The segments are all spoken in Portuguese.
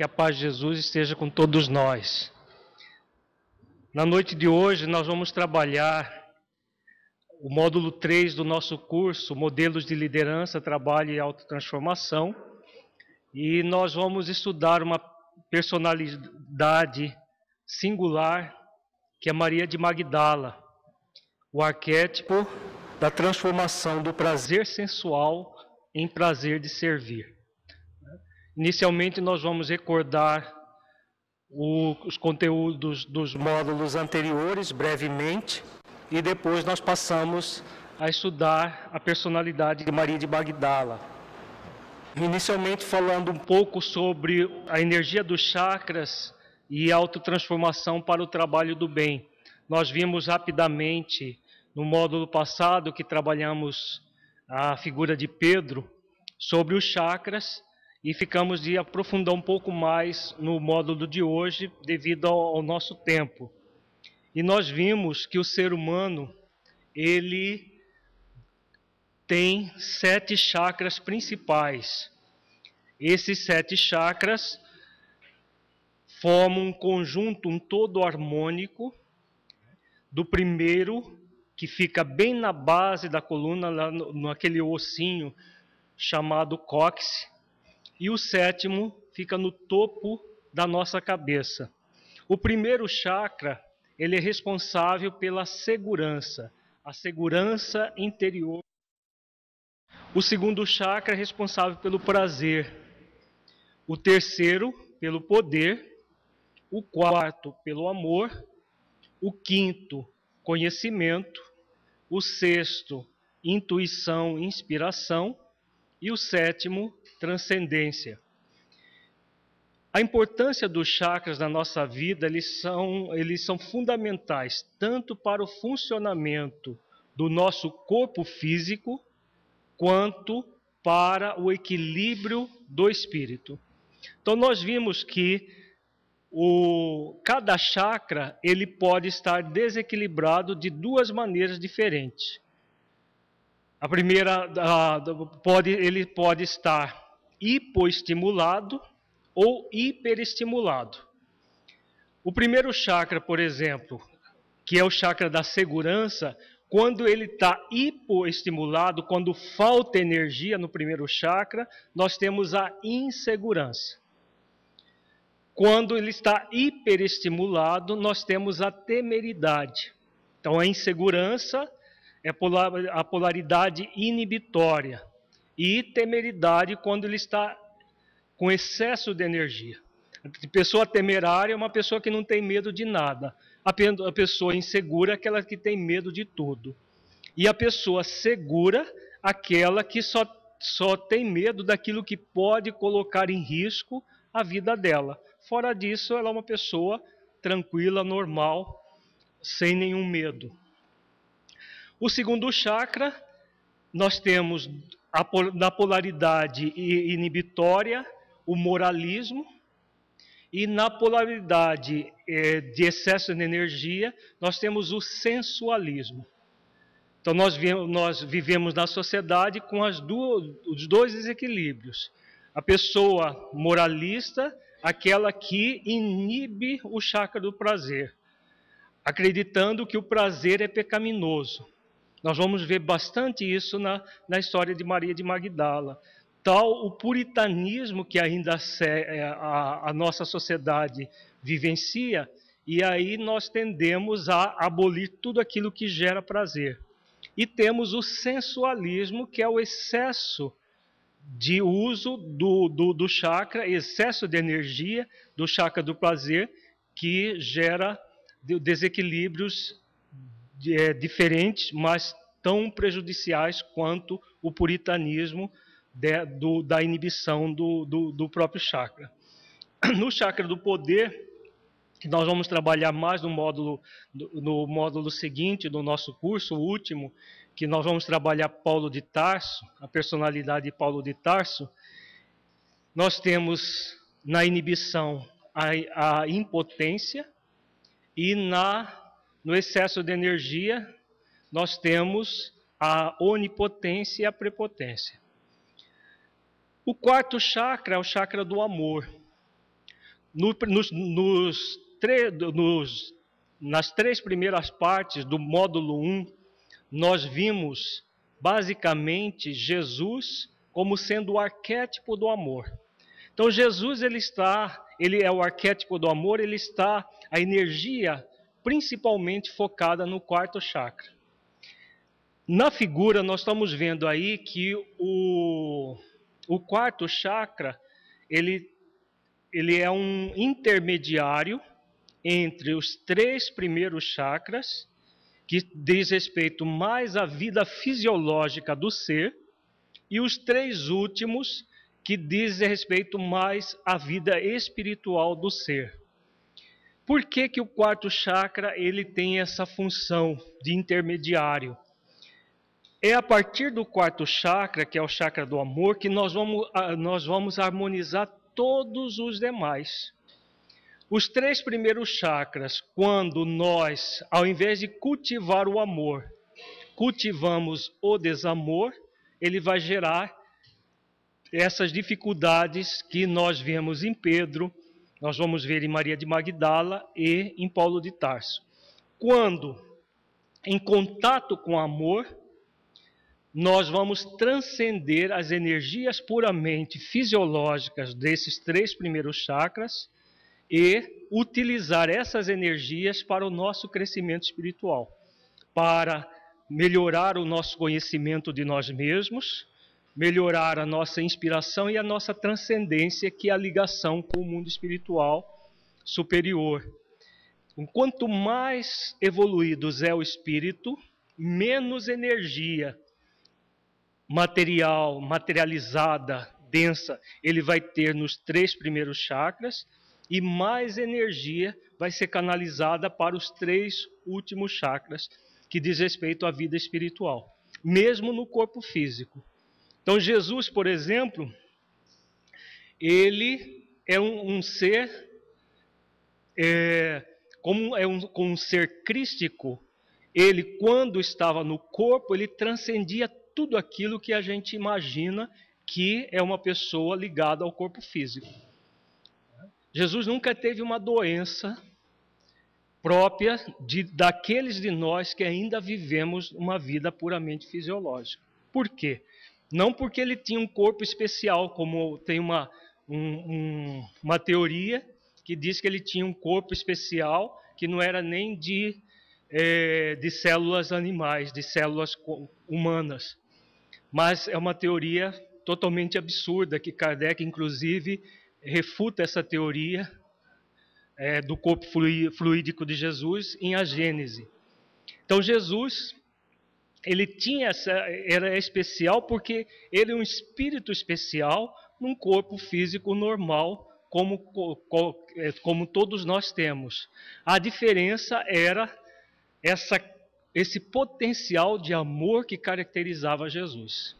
Que a paz de Jesus esteja com todos nós. Na noite de hoje, nós vamos trabalhar o módulo 3 do nosso curso, Modelos de Liderança, Trabalho e Autotransformação. E nós vamos estudar uma personalidade singular, que é Maria de Magdala, o arquétipo da transformação do prazer sensual em prazer de servir. Inicialmente, nós vamos recordar o, os conteúdos dos módulos anteriores, brevemente, e depois nós passamos a estudar a personalidade de Maria de Magdala. Inicialmente, falando um pouco sobre a energia dos chakras e autotransformação para o trabalho do bem. Nós vimos rapidamente no módulo passado que trabalhamos a figura de Pedro sobre os chakras e ficamos de aprofundar um pouco mais no módulo de hoje devido ao, ao nosso tempo. E nós vimos que o ser humano ele tem sete chakras principais. Esses sete chakras formam um conjunto, um todo harmônico, do primeiro, que fica bem na base da coluna, lá no, naquele ossinho chamado cóccix, e o sétimo fica no topo da nossa cabeça. O primeiro chakra, ele é responsável pela segurança, a segurança interior. O segundo chakra é responsável pelo prazer. O terceiro, pelo poder. O quarto, pelo amor. O quinto, conhecimento. O sexto, intuição, inspiração. E o sétimo, transcendência. A importância dos chakras na nossa vida, eles são, eles são fundamentais, tanto para o funcionamento do nosso corpo físico, quanto para o equilíbrio do espírito. Então nós vimos que o, cada chakra ele pode estar desequilibrado de duas maneiras diferentes. A primeira, a, pode, ele pode estar hipoestimulado ou hiperestimulado. O primeiro chakra, por exemplo, que é o chakra da segurança, quando ele está hipoestimulado, quando falta energia no primeiro chakra, nós temos a insegurança. Quando ele está hiperestimulado, nós temos a temeridade. Então, a insegurança é a polaridade inibitória e temeridade quando ele está com excesso de energia. A pessoa temerária é uma pessoa que não tem medo de nada. A pessoa insegura é aquela que tem medo de tudo. E a pessoa segura, aquela que só, só tem medo daquilo que pode colocar em risco a vida dela. Fora disso, ela é uma pessoa tranquila, normal, sem nenhum medo. O segundo chakra, nós temos na polaridade inibitória, o moralismo, e na polaridade é, de excesso de energia, nós temos o sensualismo. Então, nós, nós vivemos na sociedade com as duas, os dois desequilíbrios. A pessoa moralista, aquela que inibe o chakra do prazer. acreditando que o prazer é pecaminoso. Nós vamos ver bastante isso na, na história de Maria de Magdala. Tal o puritanismo que ainda é, a, a nossa sociedade vivencia, e aí nós tendemos a abolir tudo aquilo que gera prazer. E temos o sensualismo, que é o excesso de uso do, do, do chakra, excesso de energia do chakra do prazer, que gera desequilíbrios é, diferentes, mas tão prejudiciais quanto o puritanismo de, do, da inibição do, do, do próprio chakra. No chakra do poder, que nós vamos trabalhar mais no módulo, no módulo seguinte do nosso curso, o último, que nós vamos trabalhar Paulo de Tarso, a personalidade de Paulo de Tarso, nós temos na inibição a, a impotência e na no excesso de energia nós temos a onipotência e a prepotência. O quarto chakra é o chakra do amor. No, nos, nos, nos, nas três primeiras partes do módulo 1, nós vimos basicamente Jesus como sendo o arquétipo do amor. Então Jesus ele está, ele é o arquétipo do amor, ele está a energia principalmente focada no quarto chakra. Na figura nós estamos vendo aí que o, o quarto chakra ele, ele é um intermediário entre os três primeiros chakras que diz respeito mais à vida fisiológica do ser, e os três últimos, que diz respeito mais à vida espiritual do ser. Por que, que o quarto chakra ele tem essa função de intermediário? É a partir do quarto chakra, que é o chakra do amor, que nós vamos, ah, nós vamos harmonizar todos os demais. Os três primeiros chakras, quando nós, ao invés de cultivar o amor, cultivamos o desamor, ele vai gerar essas dificuldades que nós vemos em Pedro, nós vamos ver em Maria de Magdala e em Paulo de Tarso. Quando em contato com amor, nós vamos transcender as energias puramente fisiológicas desses três primeiros chakras e utilizar essas energias para o nosso crescimento espiritual, para melhorar o nosso conhecimento de nós mesmos, melhorar a nossa inspiração e a nossa transcendência, que é a ligação com o mundo espiritual superior. Quanto mais evoluídos é o espírito, menos energia material, materializada, densa, ele vai ter nos três primeiros chakras e mais energia vai ser canalizada para os três últimos chakras, que diz respeito à vida espiritual, mesmo no corpo físico. Então, Jesus, por exemplo, ele é um, um ser, é, como é um, um ser crístico, ele, quando estava no corpo, ele transcendia tudo aquilo que a gente imagina que é uma pessoa ligada ao corpo físico. Jesus nunca teve uma doença própria de, daqueles de nós que ainda vivemos uma vida puramente fisiológica. Por quê? Não porque ele tinha um corpo especial, como tem uma, um, um, uma teoria que diz que ele tinha um corpo especial que não era nem de, é, de células animais, de células humanas. Mas é uma teoria totalmente absurda que Kardec, inclusive, refuta essa teoria é, do corpo fluídico de Jesus em A Gênese. Então Jesus, ele tinha essa, era especial porque ele é um espírito especial num corpo físico normal, como, é, como todos nós temos. A diferença era essa, esse potencial de amor que caracterizava Jesus.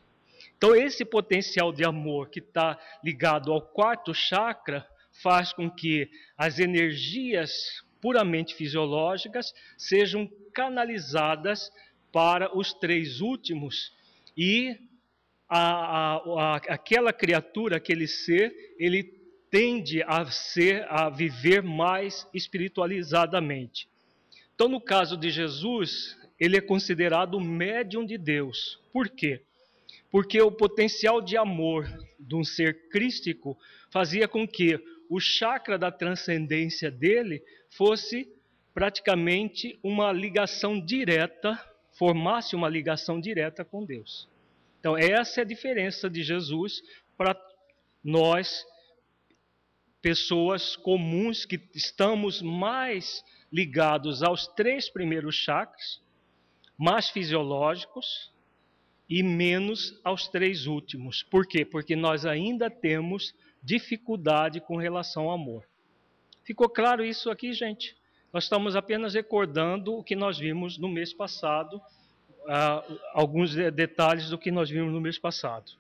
Então, esse potencial de amor que está ligado ao quarto chakra faz com que as energias puramente fisiológicas sejam canalizadas para os três últimos e a, a, a, aquela criatura, aquele ser, ele tende a ser, a viver mais espiritualizadamente. Então, no caso de Jesus, ele é considerado o médium de Deus. Por quê? Porque o potencial de amor de um ser crístico fazia com que o chakra da transcendência dele fosse praticamente uma ligação direta, formasse uma ligação direta com Deus. Então, essa é a diferença de Jesus para nós, pessoas comuns que estamos mais ligados aos três primeiros chakras, mais fisiológicos, e menos aos três últimos. Por quê? Porque nós ainda temos dificuldade com relação ao amor. Ficou claro isso aqui, gente? Nós estamos apenas recordando o que nós vimos no mês passado, uh, alguns detalhes do que nós vimos no mês passado.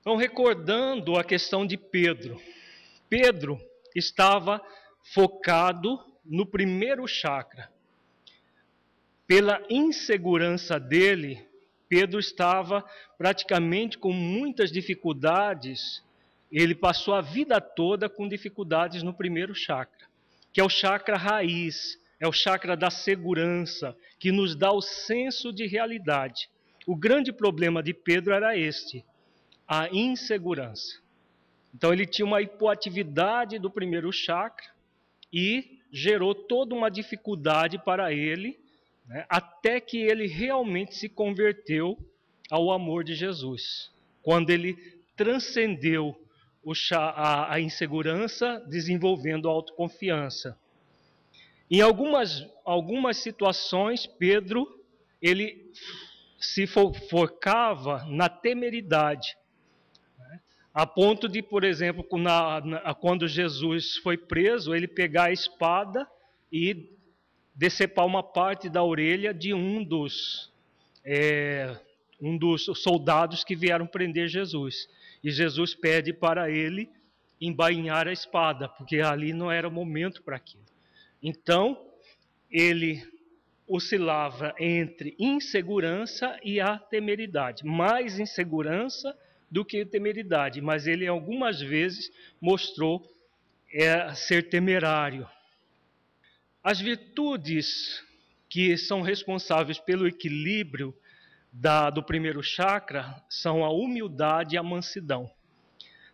Então, recordando a questão de Pedro. Pedro estava focado no primeiro chakra. Pela insegurança dele, Pedro estava praticamente com muitas dificuldades. Ele passou a vida toda com dificuldades no primeiro chakra, que é o chakra raiz, é o chakra da segurança, que nos dá o senso de realidade. O grande problema de Pedro era este: a insegurança. Então ele tinha uma hipoatividade do primeiro chakra e gerou toda uma dificuldade para ele né, até que ele realmente se converteu ao amor de Jesus. Quando ele transcendeu a, a insegurança, desenvolvendo a autoconfiança. Em algumas, algumas situações, Pedro ele se focava na temeridade, né? a ponto de, por exemplo, na, na, quando Jesus foi preso, ele pegar a espada e decepar uma parte da orelha de um dos, é, um dos soldados que vieram prender Jesus. E Jesus pede para ele embainhar a espada, porque ali não era momento para aquilo. Então, ele oscilava entre insegurança e a temeridade. Mais insegurança do que temeridade, mas ele algumas vezes mostrou é, ser temerário. As virtudes que são responsáveis pelo equilíbrio da, do primeiro chakra são a humildade e a mansidão.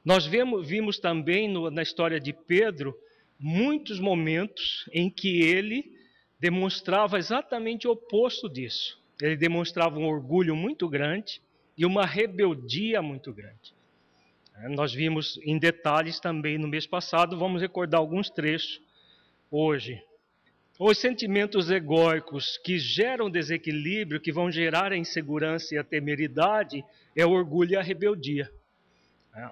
Nós vemos, vimos também no, na história de Pedro muitos momentos em que ele demonstrava exatamente o oposto disso. Ele demonstrava um orgulho muito grande e uma rebeldia muito grande. É, nós vimos em detalhes também no mês passado, vamos recordar alguns trechos hoje. Os sentimentos egóicos que geram desequilíbrio, que vão gerar a insegurança e a temeridade, é o orgulho e a rebeldia.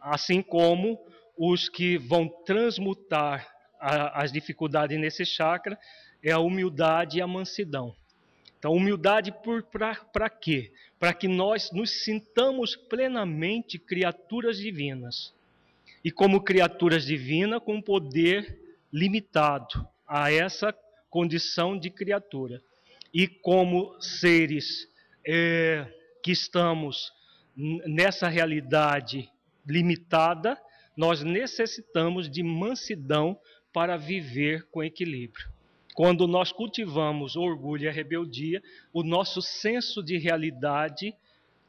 Assim como os que vão transmutar as dificuldades nesse chakra é a humildade e a mansidão. Então, humildade para quê? Para que nós nos sintamos plenamente criaturas divinas. E como criaturas divinas, com poder limitado a essa condição de criatura. E como seres é, que estamos nessa realidade limitada, nós necessitamos de mansidão para viver com equilíbrio. Quando nós cultivamos orgulho e rebeldia, o nosso senso de realidade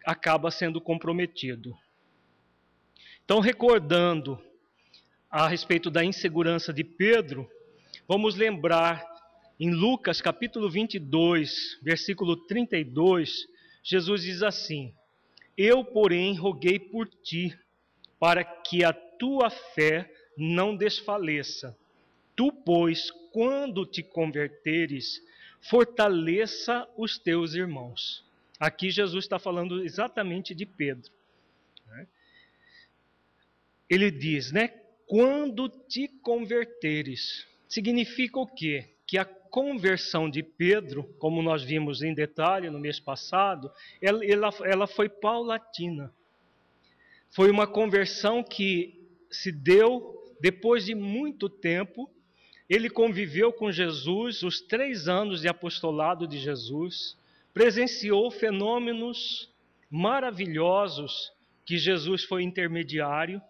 acaba sendo comprometido. Então, recordando a respeito da insegurança de Pedro, vamos lembrar em Lucas capítulo 22, versículo 32, Jesus diz assim: Eu, porém, roguei por ti, para que a tua fé não desfaleça. Tu, pois, quando te converteres, fortaleça os teus irmãos. Aqui Jesus está falando exatamente de Pedro. Né? Ele diz, né? Quando te converteres, significa o quê? Que a conversão de Pedro, como nós vimos em detalhe no mês passado, ela, ela, ela foi paulatina. Foi uma conversão que se deu depois de muito tempo. Ele conviveu com Jesus os três anos de apostolado de Jesus, presenciou fenômenos maravilhosos que Jesus foi intermediário,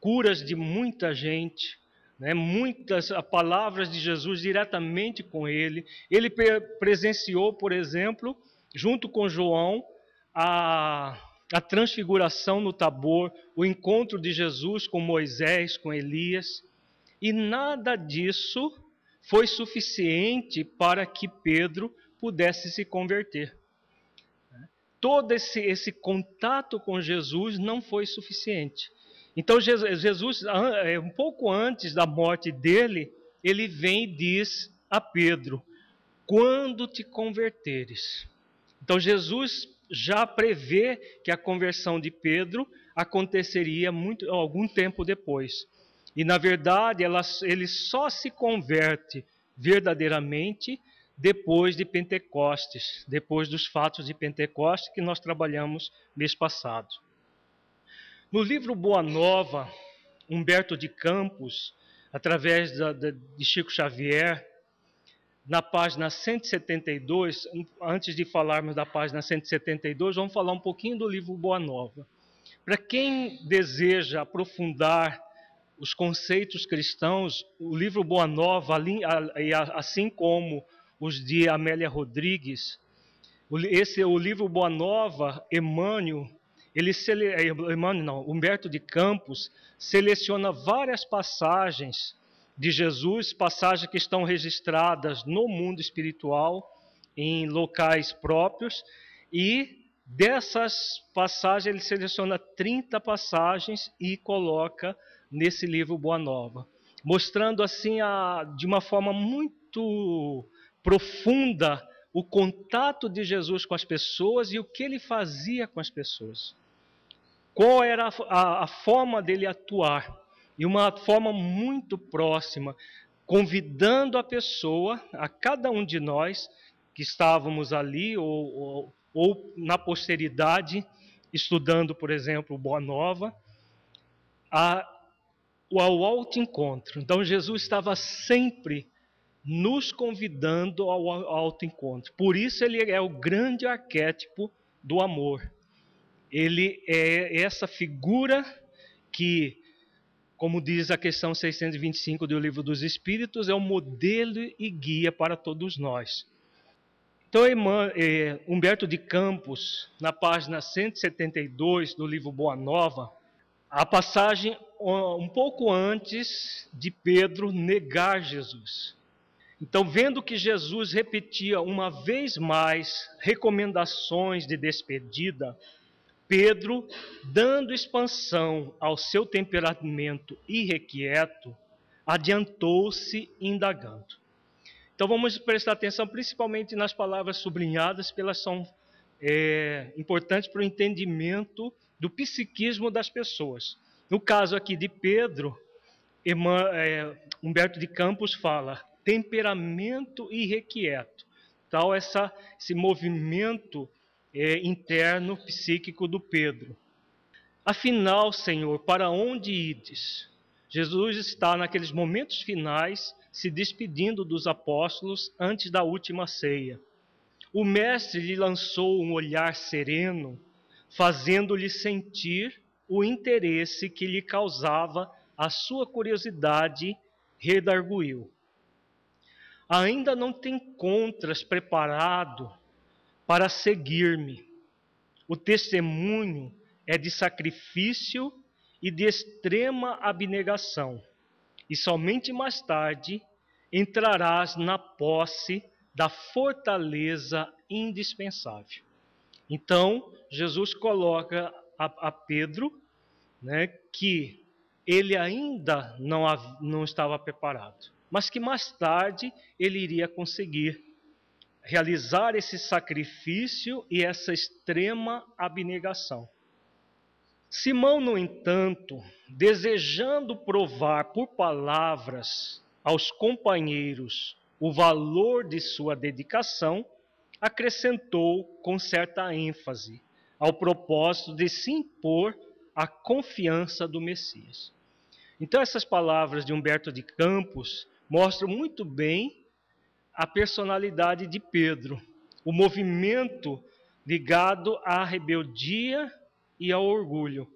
curas de muita gente, né, muitas palavras de Jesus diretamente com ele. Ele presenciou, por exemplo, junto com João, a, a transfiguração no Tabor, o encontro de Jesus com Moisés, com Elias. E nada disso foi suficiente para que Pedro pudesse se converter. Todo esse, esse contato com Jesus não foi suficiente. Então, Jesus, é, um pouco antes da morte dele, ele vem e diz a Pedro: Quando te converteres. Então, Jesus já prevê que a conversão de Pedro aconteceria muito, algum tempo depois. E, na verdade, ela, ele só se converte verdadeiramente depois de Pentecostes, depois dos fatos de Pentecostes que nós trabalhamos mês passado. No livro Boa Nova, Humberto de Campos, através da, da, de Chico Xavier, na página 172, antes de falarmos da página 172, vamos falar um pouquinho do livro Boa Nova. Para quem deseja aprofundar os conceitos cristãos, o livro Boa Nova, assim como os de Amélia Rodrigues, esse o livro Boa Nova, Emmanuel, ele é, Emmanuel, não, Humberto de Campos seleciona várias passagens de Jesus, passagens que estão registradas no mundo espiritual, em locais próprios, e dessas passagens ele seleciona 30 passagens e coloca nesse livro Boa Nova, mostrando assim a, de uma forma muito profunda o contato de Jesus com as pessoas e o que ele fazia com as pessoas qual era a, a, a forma dele atuar. E uma forma muito próxima, convidando a pessoa, a cada um de nós que estávamos ali ou, ou, ou na posteridade, estudando, por exemplo, Boa Nova, a, ao alto encontro. Então Jesus estava sempre nos convidando ao alto encontro. Por isso ele é o grande arquétipo do amor ele é essa figura que, como diz a questão 625 do Livro dos Espíritos, é o modelo e guia para todos nós. Então, é, Humberto de Campos, na página 172 do livro Boa Nova, a passagem um pouco antes de Pedro negar Jesus. Então, vendo que Jesus repetia uma vez mais recomendações de despedida, Pedro, dando expansão ao seu temperamento irrequieto, adiantou-se indagando. Então vamos prestar atenção principalmente nas palavras sublinhadas, porque elas são é, importantes para o entendimento do psiquismo das pessoas. No caso aqui de Pedro, é, Humberto de Campos fala temperamento irrequieto. Tal essa, esse movimento é, interno psíquico do Pedro. Afinal, Senhor, para onde ides? Jesus está naqueles momentos finais se despedindo dos apóstolos antes da última ceia. O mestre lhe lançou um olhar sereno, fazendo-lhe sentir o interesse que lhe causava a sua curiosidade, redarguiu. Ainda não te encontras preparado para seguir-me. O testemunho é de sacrifício e de extrema abnegação, e somente mais tarde entrarás na posse da fortaleza indispensável. Então, Jesus coloca a, a Pedro né, que ele ainda não, não estava preparado, mas que mais tarde ele iria conseguir realizar esse sacrifício e essa extrema abnegação. Simão, no entanto, desejando provar por palavras aos companheiros o valor de sua dedicação, acrescentou com certa ênfase, ao propósito de se impor à confiança do Messias. Então, essas palavras de Humberto de Campos mostram muito bem a personalidade de Pedro, o movimento ligado à rebeldia e ao orgulho.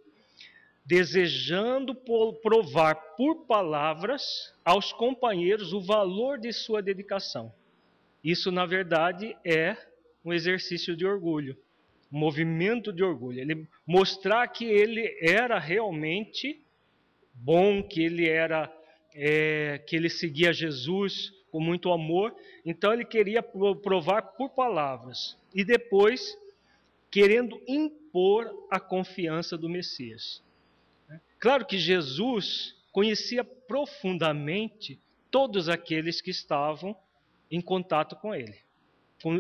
desejando provar por palavras aos companheiros o valor de sua dedicação. Isso, na verdade, é um exercício de orgulho, um movimento de orgulho. Ele mostrar que ele era realmente bom, que ele era, é, que ele seguia Jesus com muito amor. Então ele queria provar por palavras e depois querendo impor a confiança do Messias. Claro que Jesus conhecia profundamente todos aqueles que estavam em contato com ele.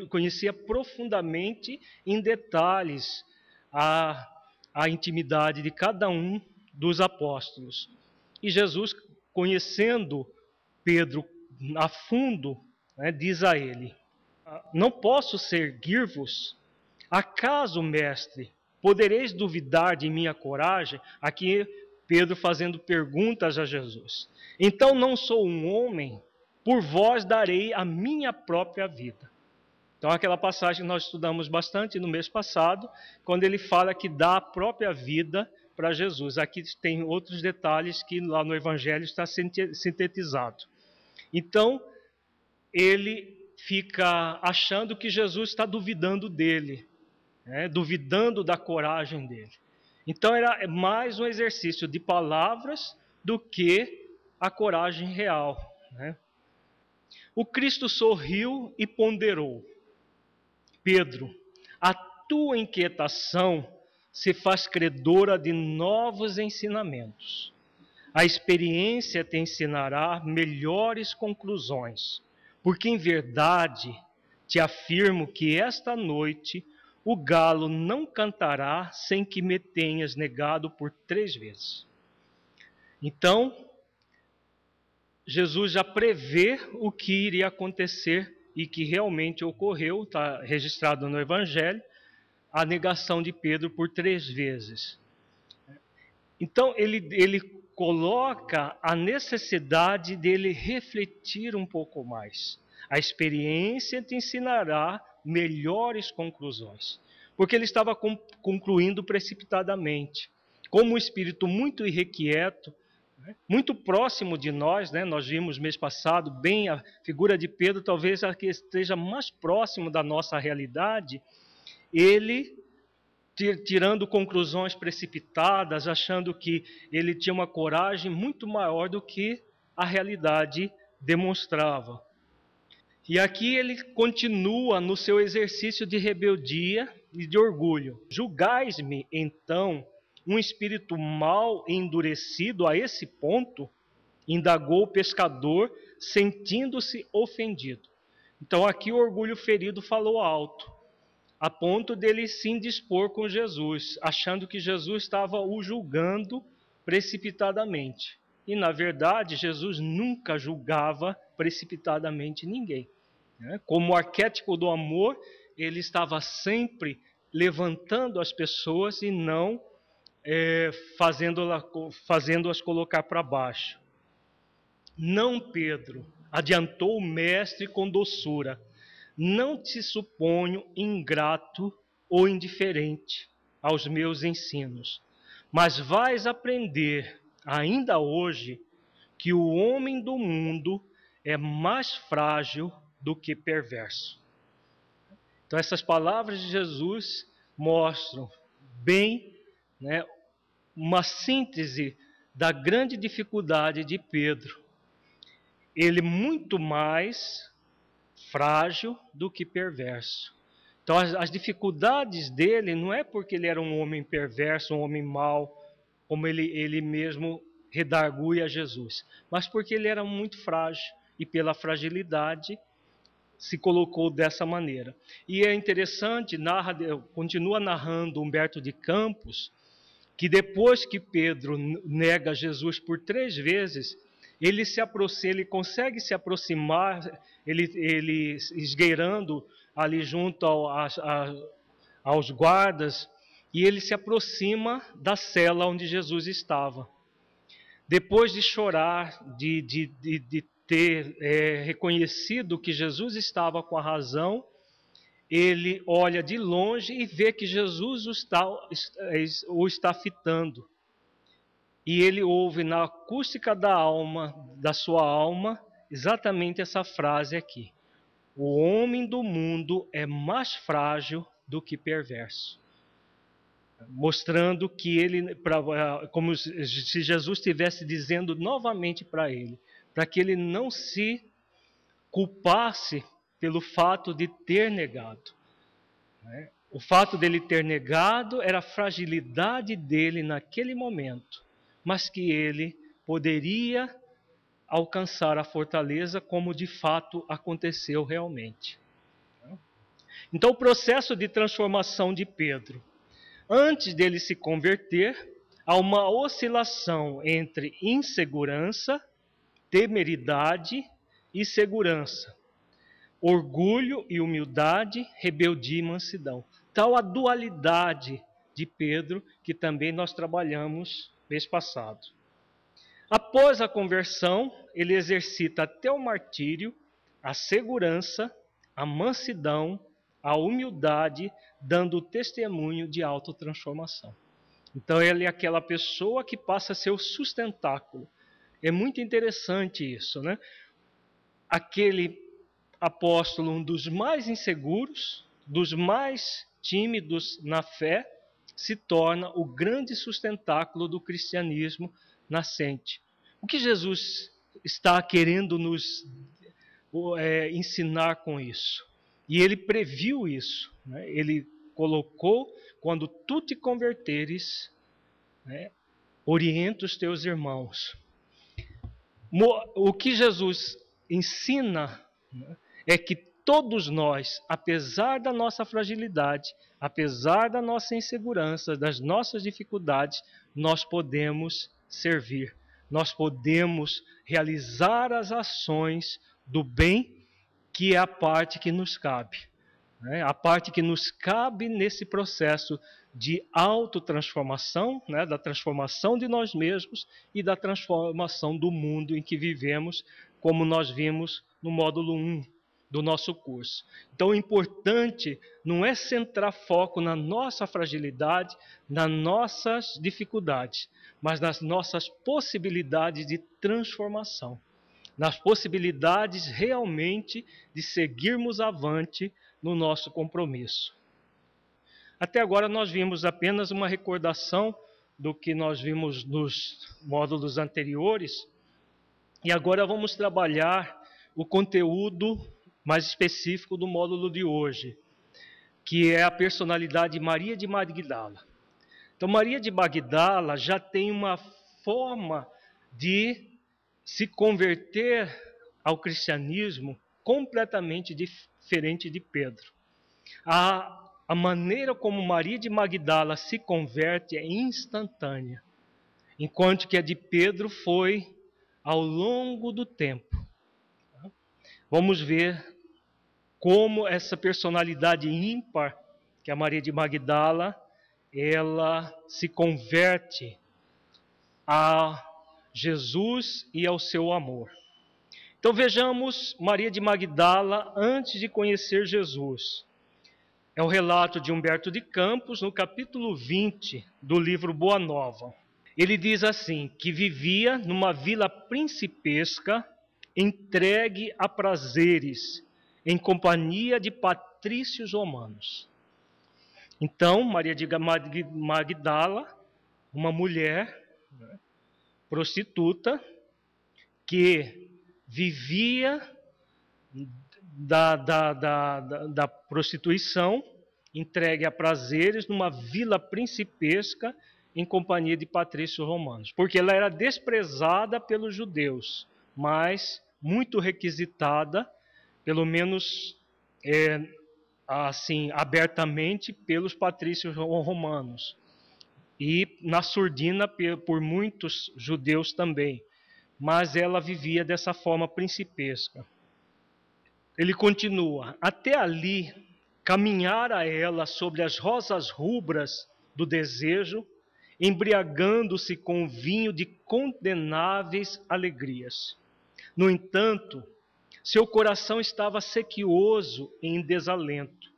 Conhecia profundamente, em detalhes, a, a intimidade de cada um dos apóstolos. E Jesus, conhecendo Pedro a fundo, né, diz a ele: Não posso seguir-vos. Acaso, mestre, podereis duvidar de minha coragem? Aqui Pedro fazendo perguntas a Jesus. Então não sou um homem, por vós darei a minha própria vida. Então, aquela passagem que nós estudamos bastante no mês passado, quando ele fala que dá a própria vida para Jesus. Aqui tem outros detalhes que lá no Evangelho está sintetizado. Então, ele fica achando que Jesus está duvidando dele, né? duvidando da coragem dele. Então era mais um exercício de palavras do que a coragem real. Né? O Cristo sorriu e ponderou: Pedro, a tua inquietação se faz credora de novos ensinamentos. A experiência te ensinará melhores conclusões, porque em verdade te afirmo que esta noite o galo não cantará sem que me tenhas negado por três vezes. Então, Jesus já prevê o que iria acontecer e que realmente ocorreu, está registrado no Evangelho, a negação de Pedro por três vezes. Então, ele, ele coloca a necessidade dele refletir um pouco mais. A experiência te ensinará melhores conclusões, porque ele estava concluindo precipitadamente. Como um espírito muito irrequieto, né, muito próximo de nós, né? nós vimos mês passado bem a figura de Pedro, talvez a que esteja mais próximo da nossa realidade, ele tirando conclusões precipitadas, achando que ele tinha uma coragem muito maior do que a realidade demonstrava. E aqui ele continua no seu exercício de rebeldia e de orgulho. Julgais-me, então, um espírito mal endurecido a esse ponto? Indagou o pescador, sentindo-se ofendido. Então aqui o orgulho ferido falou alto, a ponto dele se indispor com Jesus, achando que Jesus estava o julgando precipitadamente. E na verdade, Jesus nunca julgava precipitadamente ninguém. Né? Como arquétipo do amor, ele estava sempre levantando as pessoas e não é, fazendo-as fazendo colocar para baixo. Não, Pedro, adiantou o mestre com doçura, não te suponho ingrato ou indiferente aos meus ensinos, mas vais aprender ainda hoje que o homem do mundo é mais frágil do que perverso. Então, essas palavras de Jesus mostram bem né, uma síntese da grande dificuldade de Pedro. Ele muito mais frágil do que perverso. Então, as, as, dificuldades dele não é porque ele era um homem perverso, um homem mau, como ele, ele mesmo redargui a Jesus, mas porque ele era muito frágil e pela fragilidade se colocou dessa maneira. E é interessante, narra, continua narrando Humberto de Campos, que depois que Pedro nega Jesus por três vezes, ele se aproxima, ele consegue se aproximar, ele, ele esgueirando ali junto ao, a, a, aos guardas, e ele se aproxima da cela onde Jesus estava. Depois de chorar, de, de, de, de ter é, reconhecido que Jesus estava com a razão, ele olha de longe e vê que Jesus o está, o está fitando. E ele ouve na acústica da alma, da sua alma, exatamente essa frase aqui: O homem do mundo é mais frágil do que perverso. Mostrando que ele, pra, como se Jesus estivesse dizendo novamente para ele, para que ele não se culpasse pelo fato de ter negado. Né? O fato dele ter negado era a fragilidade dele naquele momento, mas que ele poderia alcançar a fortaleza como de fato aconteceu realmente. Então, o processo de transformação de Pedro, antes dele se converter, há uma oscilação entre insegurança, temeridade e segurança, orgulho e humildade, rebeldia e mansidão. Tal a dualidade de Pedro que também nós trabalhamos mês passado. Após a conversão, ele exercita até o martírio a segurança, a mansidão, a humildade, dando testemunho de autotransformação. Então ele é aquela pessoa que passa a ser o sustentáculo. É muito interessante isso, né? Aquele apóstolo, um dos mais inseguros, dos mais tímidos na fé, se torna o grande sustentáculo do cristianismo nascente. O que Jesus está querendo nos é, ensinar com isso? E ele previu isso. Né? Ele colocou: quando tu te converteres, né, orienta os teus irmãos. O que Jesus ensina né, é que todos nós, apesar da nossa fragilidade, apesar da nossa insegurança, das nossas dificuldades, nós podemos servir. Nós podemos realizar as ações do bem, que é a parte que nos cabe. Né? A parte que nos cabe nesse processo de autotransformação, né? da transformação de nós mesmos e da transformação do mundo em que vivemos, como nós vimos no módulo 1 do nosso curso. Então, o importante não é centrar foco na nossa fragilidade, nas nossas dificuldades, mas nas nossas possibilidades de transformação, nas possibilidades realmente de seguirmos avante no nosso compromisso. Até agora nós vimos apenas uma recordação do que nós vimos nos módulos anteriores, e agora vamos trabalhar o conteúdo mais específico do módulo de hoje, que é a personalidade Maria de Magdala. Então, Maria de Magdala já tem uma forma de se converter ao cristianismo completamente diferente de Pedro. A, a maneira como Maria de Magdala se converte é instantânea, enquanto que a de Pedro foi ao longo do tempo. Vamos ver como essa personalidade ímpar, que é a Maria de Magdala, ela se converte a Jesus e ao seu amor. Então vejamos Maria de Magdala antes de conhecer Jesus. É o relato de Humberto de Campos, no capítulo 20 do livro Boa Nova. Ele diz assim: que vivia numa vila principesca, entregue a prazeres, em companhia de patrícios romanos. Então, Maria de Magdala, uma mulher né, prostituta que vivia da, da, da, da, prostituição, entregue a prazeres numa vila principesca em companhia de patrícios romanos, porque ela era desprezada pelos judeus, mas muito requisitada pelo menos é, assim abertamente pelos patrícios romanos e na surdina por muitos judeus também, mas ela vivia dessa forma principesca. Ele continua: até ali caminhara ela sobre as rosas rubras do desejo, embriagando-se com vinho de condenáveis alegrias. No entanto, seu coração estava sequioso em desalento.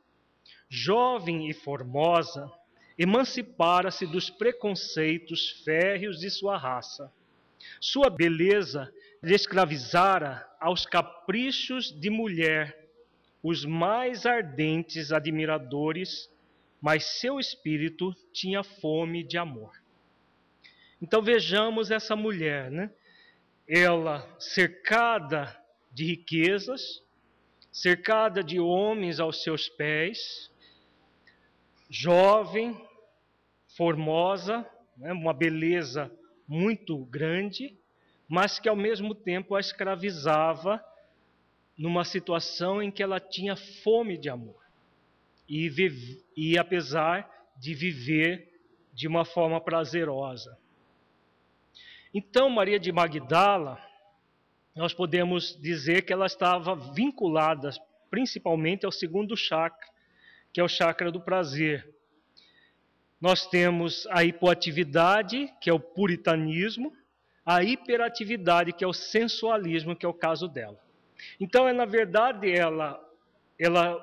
Jovem e formosa, emancipara-se dos preconceitos férreos de sua raça. Sua beleza lhe escravizara aos caprichos de mulher os mais ardentes admiradores, mas seu espírito tinha fome de amor. Então vejamos essa mulher, né? Ela cercada de riquezas, cercada de homens aos seus pés, jovem, formosa, né? uma beleza muito grande, mas que ao mesmo tempo a escravizava numa situação em que ela tinha fome de amor. E, e apesar de viver de uma forma prazerosa. Então, Maria de Magdala, nós podemos dizer que ela estava vinculada principalmente ao segundo chakra, que é o chakra do prazer. Nós temos a hipoatividade, que é o puritanismo, a hiperatividade, que é o sensualismo, que é o caso dela. Então, é, na verdade, ela, ela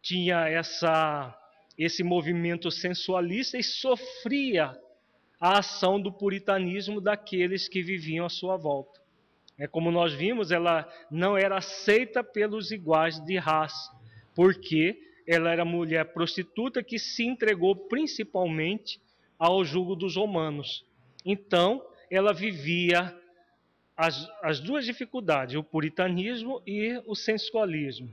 tinha essa, esse movimento sensualista e sofria a ação do puritanismo daqueles que viviam à sua volta. É como nós vimos, ela não era aceita pelos iguais de raça, porque ela era mulher prostituta que se entregou principalmente ao jugo dos romanos. Então, ela vivia as, as duas dificuldades, o puritanismo e o sensualismo.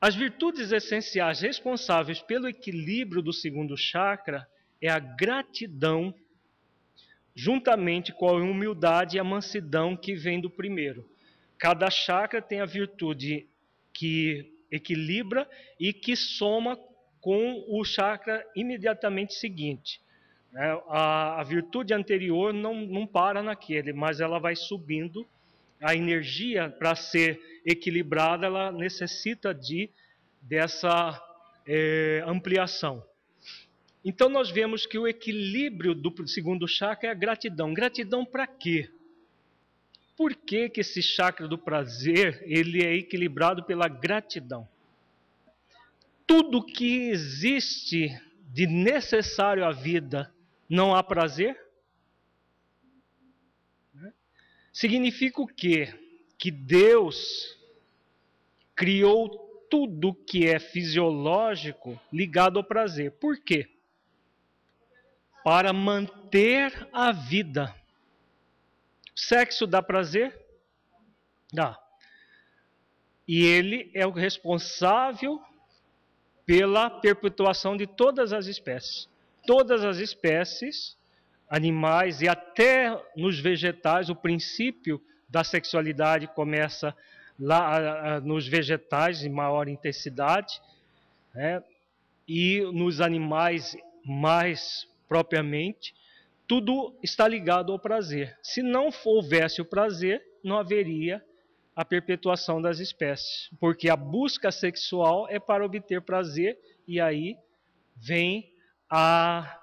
As virtudes essenciais responsáveis pelo equilíbrio do segundo chakra é a gratidão, juntamente com a humildade e a mansidão que vem do primeiro. Cada chakra tem a virtude que equilibra e que soma com o chakra imediatamente seguinte. É, a, a, virtude anterior não, não para naquele, mas ela vai subindo. A energia, para ser equilibrada, ela necessita de dessa é, ampliação. Então nós vemos que o equilíbrio do segundo chakra é a gratidão. Gratidão para quê? Por que, que esse chakra do prazer ele é equilibrado pela gratidão? Tudo que existe de necessário à vida não há prazer? Significa o quê? Que Deus criou tudo que é fisiológico ligado ao prazer. Por quê? Para manter a vida. Sexo dá prazer? Dá. E ele é o responsável pela perpetuação de todas as espécies todas as espécies, animais e até nos vegetais, o princípio da sexualidade começa lá nos vegetais em maior intensidade, né? e nos animais mais propriamente, tudo está ligado ao prazer. Se não houvesse o prazer, não haveria a perpetuação das espécies, porque a busca sexual é para obter prazer e aí vem a,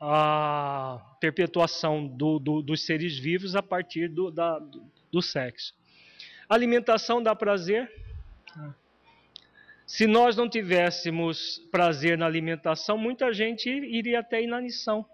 a perpetuação do, do, dos seres vivos a partir do, da, do, do sexo. Alimentação dá prazer? Se nós não tivéssemos prazer na alimentação, muita gente iria até inanição,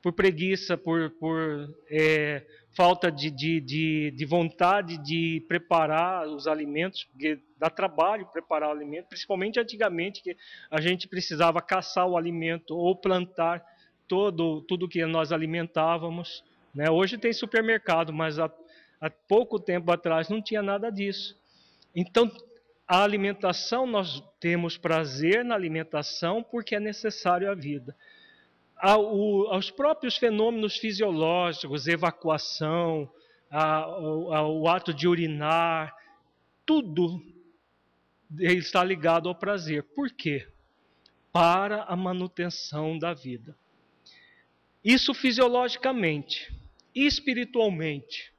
por preguiça, por, por é, falta de, de, de, de, vontade de preparar os alimentos, porque dá trabalho preparar o alimento, principalmente antigamente, que a gente precisava caçar o alimento ou plantar todo, tudo que nós alimentávamos. Né? Hoje tem supermercado, mas há, há pouco tempo atrás não tinha nada disso. Então, a alimentação, nós temos prazer na alimentação porque é necessário à vida aos próprios fenômenos fisiológicos, evacuação, ao ato de urinar, tudo está ligado ao prazer. Por quê? Para a manutenção da vida. Isso fisiologicamente, espiritualmente.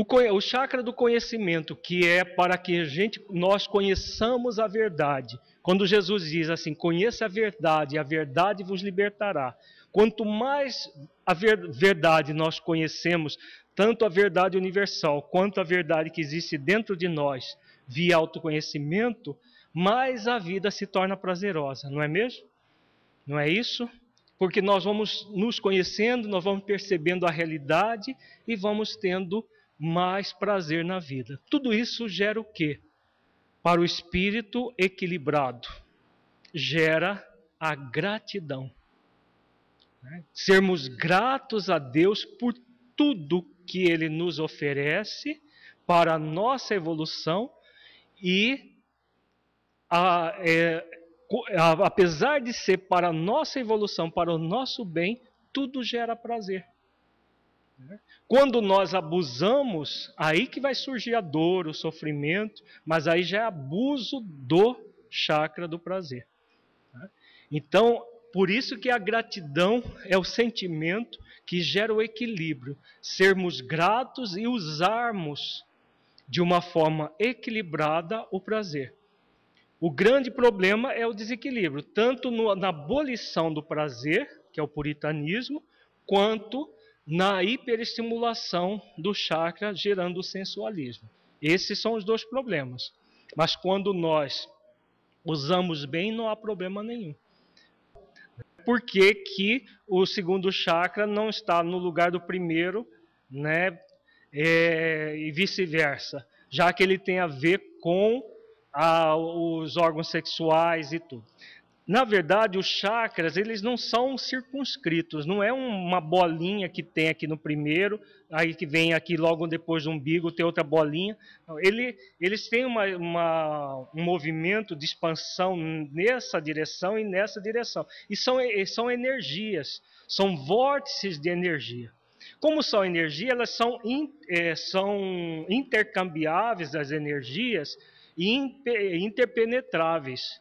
O, o chakra do conhecimento, que é para que a gente, nós conheçamos a verdade, quando Jesus diz assim: conheça a verdade, a verdade vos libertará. Quanto mais a verdade nós conhecemos, tanto a verdade universal quanto a verdade que existe dentro de nós, via autoconhecimento, mais a vida se torna prazerosa, não é mesmo? Não é isso? Porque nós vamos nos conhecendo, nós vamos percebendo a realidade e vamos tendo mais prazer na vida. Tudo isso gera o quê? Para o espírito equilibrado, gera a gratidão. Né? Sermos gratos a Deus por tudo que Ele nos oferece para a nossa evolução e, a, é, a, apesar de ser para a nossa evolução, para o nosso bem, tudo gera prazer. Quando nós abusamos, aí que vai surgir a dor, o sofrimento, mas aí já é abuso do chakra do prazer. Então, por isso que a gratidão é o sentimento que gera o equilíbrio. Sermos gratos e usarmos de uma forma equilibrada o prazer. O grande problema é o desequilíbrio, tanto no, na abolição do prazer, que é o puritanismo, quanto na hiperestimulação do chakra, gerando o sensualismo. Esses são os dois problemas. Mas quando nós usamos bem, não há problema nenhum por que, que o segundo chakra não está no lugar do primeiro, né? É, e vice-versa, já que ele tem a ver com a, os órgãos sexuais e tudo. Na verdade, os chakras, eles não são circunscritos, não é uma bolinha que tem aqui no primeiro, aí que vem aqui logo depois do umbigo, tem outra bolinha. Ele, eles têm uma, uma, um movimento de expansão nessa direção e nessa direção. E são, são energias, são vórtices de energia. Como são energia, elas são, in, é, são intercambiáveis as energias e interpenetráveis.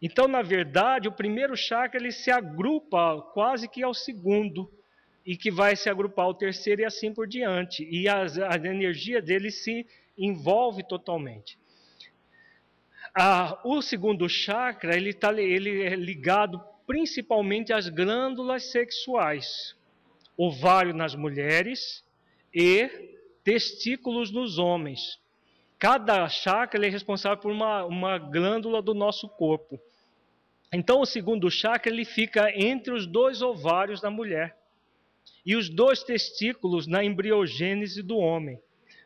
Então, na verdade, o primeiro chakra ele se agrupa quase que ao segundo, e que vai se agrupar ao terceiro e assim por diante. E as, a energia dele se envolve totalmente. Ah, o segundo chakra ele, tá, ele é ligado principalmente às glândulas sexuais, ovário nas mulheres e testículos nos homens. Cada chakra é responsável por uma, uma glândula do nosso corpo. Então, o segundo chakra ele fica entre os dois ovários da mulher e os dois testículos na embriogênese do homem.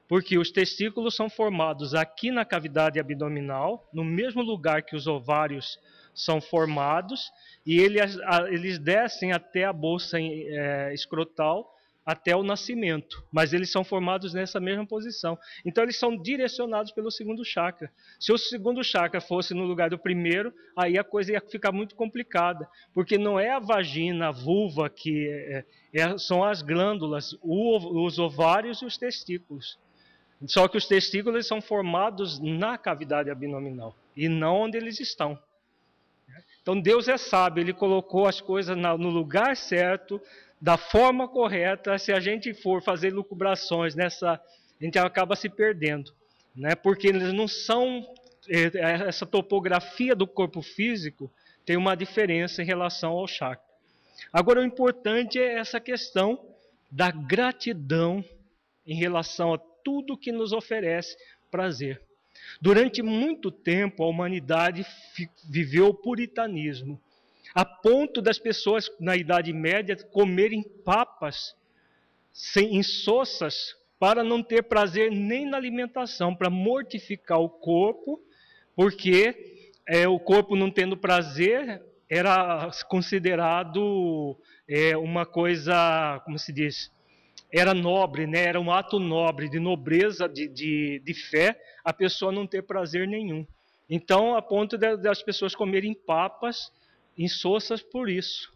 Porque os testículos são formados aqui na cavidade abdominal, no mesmo lugar que os ovários são formados, e eles, descem até a bolsa é, escrotal até o nascimento, mas eles são formados nessa mesma posição. Então eles são direcionados pelo segundo chakra. Se o segundo chakra fosse no lugar do primeiro, aí a coisa ia ficar muito complicada, porque não é a vagina, a vulva que é, é, são as glândulas, o, os ovários e os testículos. Só que os testículos são formados na cavidade abdominal e não onde eles estão. Então Deus é sábio, Ele colocou as coisas no lugar certo, da forma correta, se a gente for fazer lucubrações nessa, a gente acaba se perdendo, né? Porque eles não são é, é, essa topografia do corpo físico tem uma diferença em relação ao chakra. Agora o importante é essa questão da gratidão em relação a tudo que nos oferece prazer. Durante muito tempo a humanidade viveu o puritanismo a ponto das pessoas na Idade Média comerem papas sem insossas para não ter prazer nem na alimentação, para mortificar o corpo, porque é, o corpo não tendo prazer era considerado é, uma coisa, como se diz, era nobre, né? era um ato nobre, de nobreza, de, de, de fé, a pessoa não ter prazer nenhum. Então, a ponto das pessoas comerem papas insossas por isso,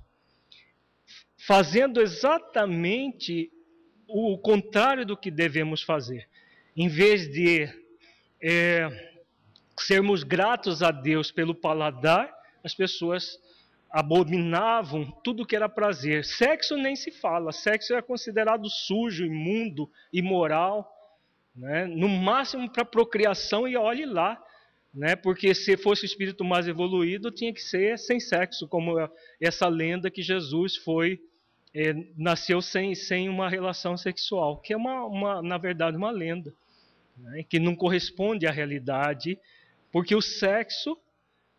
fazendo exatamente o contrário do que devemos fazer. Em vez de é, sermos gratos a Deus pelo paladar, as pessoas abominavam tudo que era prazer. Sexo nem se fala, sexo é considerado sujo, imundo, imoral, né? no máximo para procriação, e olhe lá, né? Porque se fosse o espírito mais evoluído, tinha que ser sem sexo, como essa lenda que Jesus foi é, nasceu sem, sem uma relação sexual, que é uma, uma na verdade uma lenda, né? que não corresponde à realidade, porque o sexo,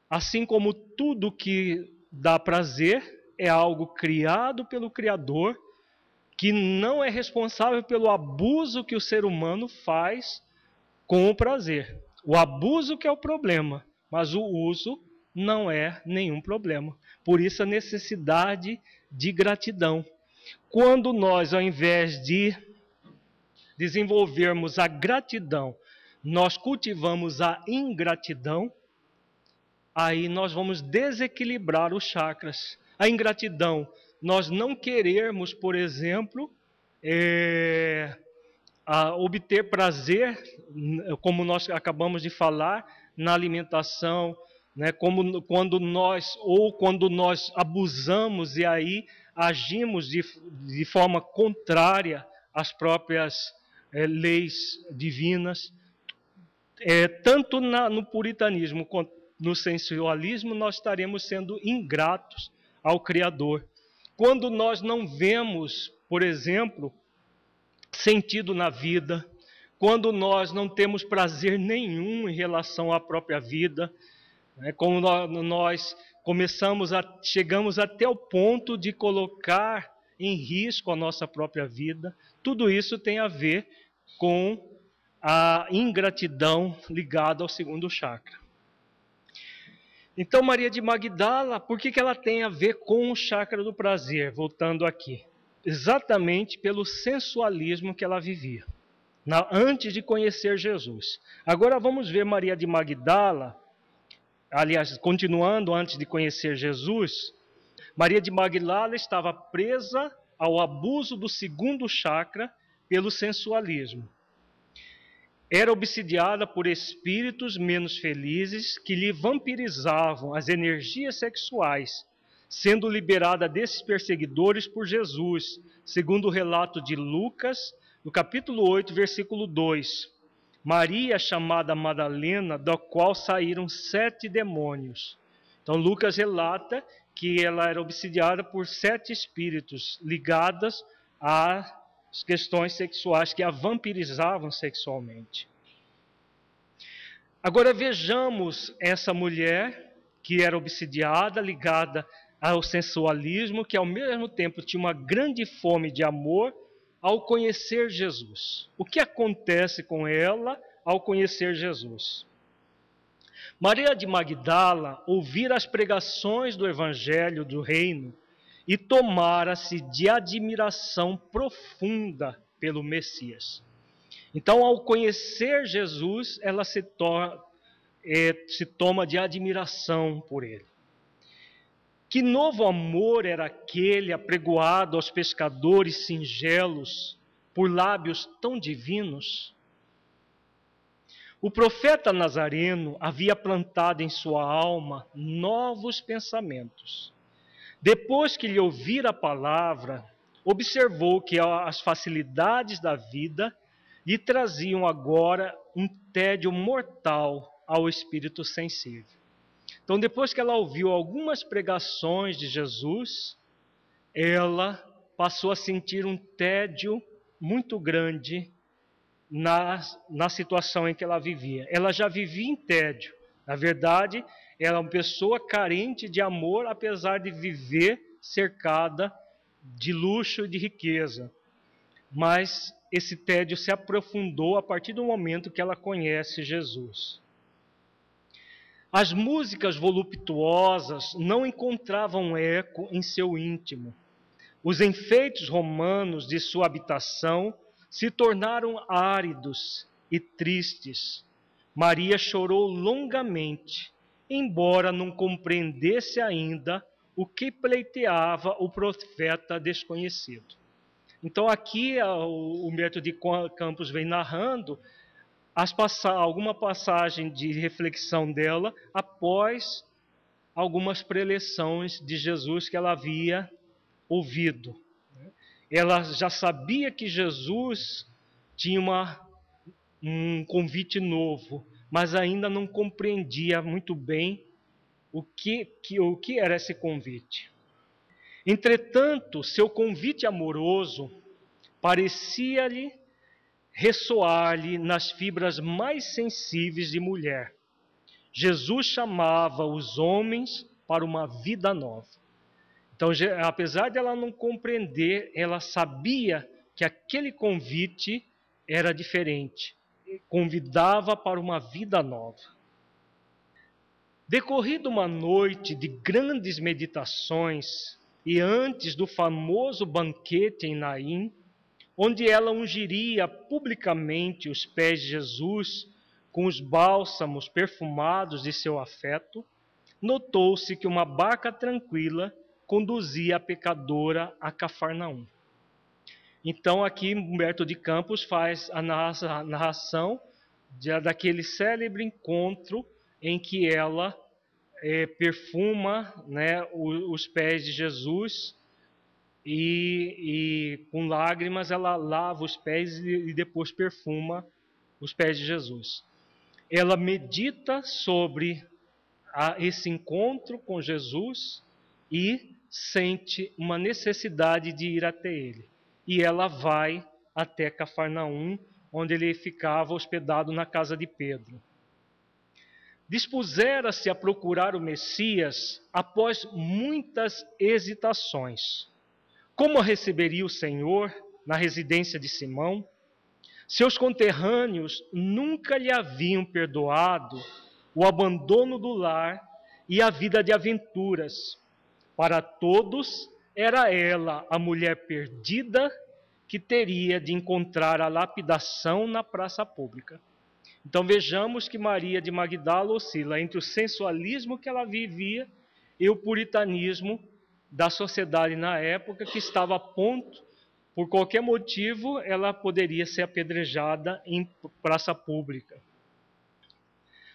assim como tudo que dá prazer, é algo criado pelo Criador, que não é responsável pelo abuso que o ser humano faz com o prazer. O abuso que é o problema, mas o uso não é nenhum problema. Por isso a necessidade de gratidão. Quando nós, ao invés de desenvolvermos a gratidão, nós cultivamos a ingratidão, aí nós vamos desequilibrar os chakras. A ingratidão, nós não querermos, por exemplo, é, obter prazer, como nós acabamos de falar, na alimentação, né, como quando nós ou quando nós abusamos e aí agimos de, de forma contrária às próprias é, leis divinas. É, tanto na, no puritanismo quanto no sensualismo, nós estaremos sendo ingratos ao Criador. Quando nós não vemos, por exemplo, sentido na vida, quando nós não temos prazer nenhum em relação à própria vida, né, como nós começamos a, chegamos até o ponto de colocar em risco a nossa própria vida, tudo isso tem a ver com a ingratidão ligada ao segundo chakra. Então, Maria de Magdala, por que, que ela tem a ver com o chakra do prazer? Voltando aqui. Exatamente pelo sensualismo que ela vivia, na, antes de conhecer Jesus. Agora vamos ver Maria de Magdala, aliás, continuando antes de conhecer Jesus. Maria de Magdala estava presa ao abuso do segundo chakra pelo sensualismo era obsidiada por espíritos menos felizes que lhe vampirizavam as energias sexuais, sendo liberada desses perseguidores por Jesus, segundo o relato de Lucas, no capítulo 8, versículo 2. Maria, chamada Madalena, da qual saíram sete demônios. Então, Lucas relata que ela era obsidiada por sete espíritos ligadas as questões sexuais que a vampirizavam sexualmente. Agora vejamos essa mulher que era obsidiada, ligada ao sensualismo, que ao mesmo tempo tinha uma grande fome de amor ao conhecer Jesus. O que acontece com ela ao conhecer Jesus? Maria de Magdala ouvir as pregações do evangelho do reino e tomara-se de admiração profunda pelo Messias. Então, ao conhecer Jesus, ela se, to é, se toma de admiração por ele. Que novo amor era aquele apregoado aos pescadores singelos por lábios tão divinos? O profeta Nazareno havia plantado em sua alma novos pensamentos depois que lhe ouvira a palavra, observou que as facilidades da vida lhe traziam agora um tédio mortal ao espírito sensível. Então, depois que ela ouviu algumas pregações de Jesus, ela passou a sentir um tédio muito grande na, na situação em que ela vivia. Ela já vivia em tédio. Na verdade, ela é uma pessoa carente de amor, apesar de viver cercada de luxo e de riqueza. Mas esse tédio se aprofundou a partir do momento que ela conhece Jesus. As músicas voluptuosas não encontravam eco em seu íntimo. Os enfeites romanos de sua habitação se tornaram áridos e tristes. Maria chorou longamente embora não compreendesse ainda o que pleiteava o profeta desconhecido. Então, aqui o método de Campos vem narrando alguma passagem de reflexão dela após algumas preleções de Jesus que ela havia ouvido. Ela já sabia que Jesus tinha uma, um convite novo, mas ainda não compreendia muito bem o que, que, o que era esse convite. Entretanto, seu convite amoroso parecia-lhe ressoar-lhe nas fibras mais sensíveis de mulher. Jesus chamava os homens para uma vida nova. Então, apesar de ela não compreender, ela sabia que aquele convite era diferente, convidava para uma vida nova. Decorrida uma noite de grandes meditações e antes do famoso banquete em Naim, onde ela ungiria publicamente os pés de Jesus com os bálsamos perfumados de seu afeto, notou-se que uma barca tranquila conduzia a pecadora a Cafarnaum. Então aqui Humberto de Campos faz a narração de, daquele célebre encontro em que ela é, perfuma né, os, os pés de Jesus e, e, com lágrimas ela lava os pés e, e depois perfuma os pés de Jesus. Ela medita sobre a, esse encontro com Jesus e sente uma necessidade de ir até ele. E ela vai até Cafarnaum, onde ele ficava hospedado na casa de Pedro. Dispusera-se a procurar o Messias após muitas hesitações. Como receberia o Senhor na residência de Simão? Seus conterrâneos nunca lhe haviam perdoado o abandono do lar e a vida de aventuras para todos, era ela a mulher perdida que teria de encontrar a lapidação na praça pública. Então vejamos que Maria de Magdala oscila entre o sensualismo que ela vivia e o puritanismo da sociedade na época que estava a ponto, por qualquer motivo, ela poderia ser apedrejada em praça pública.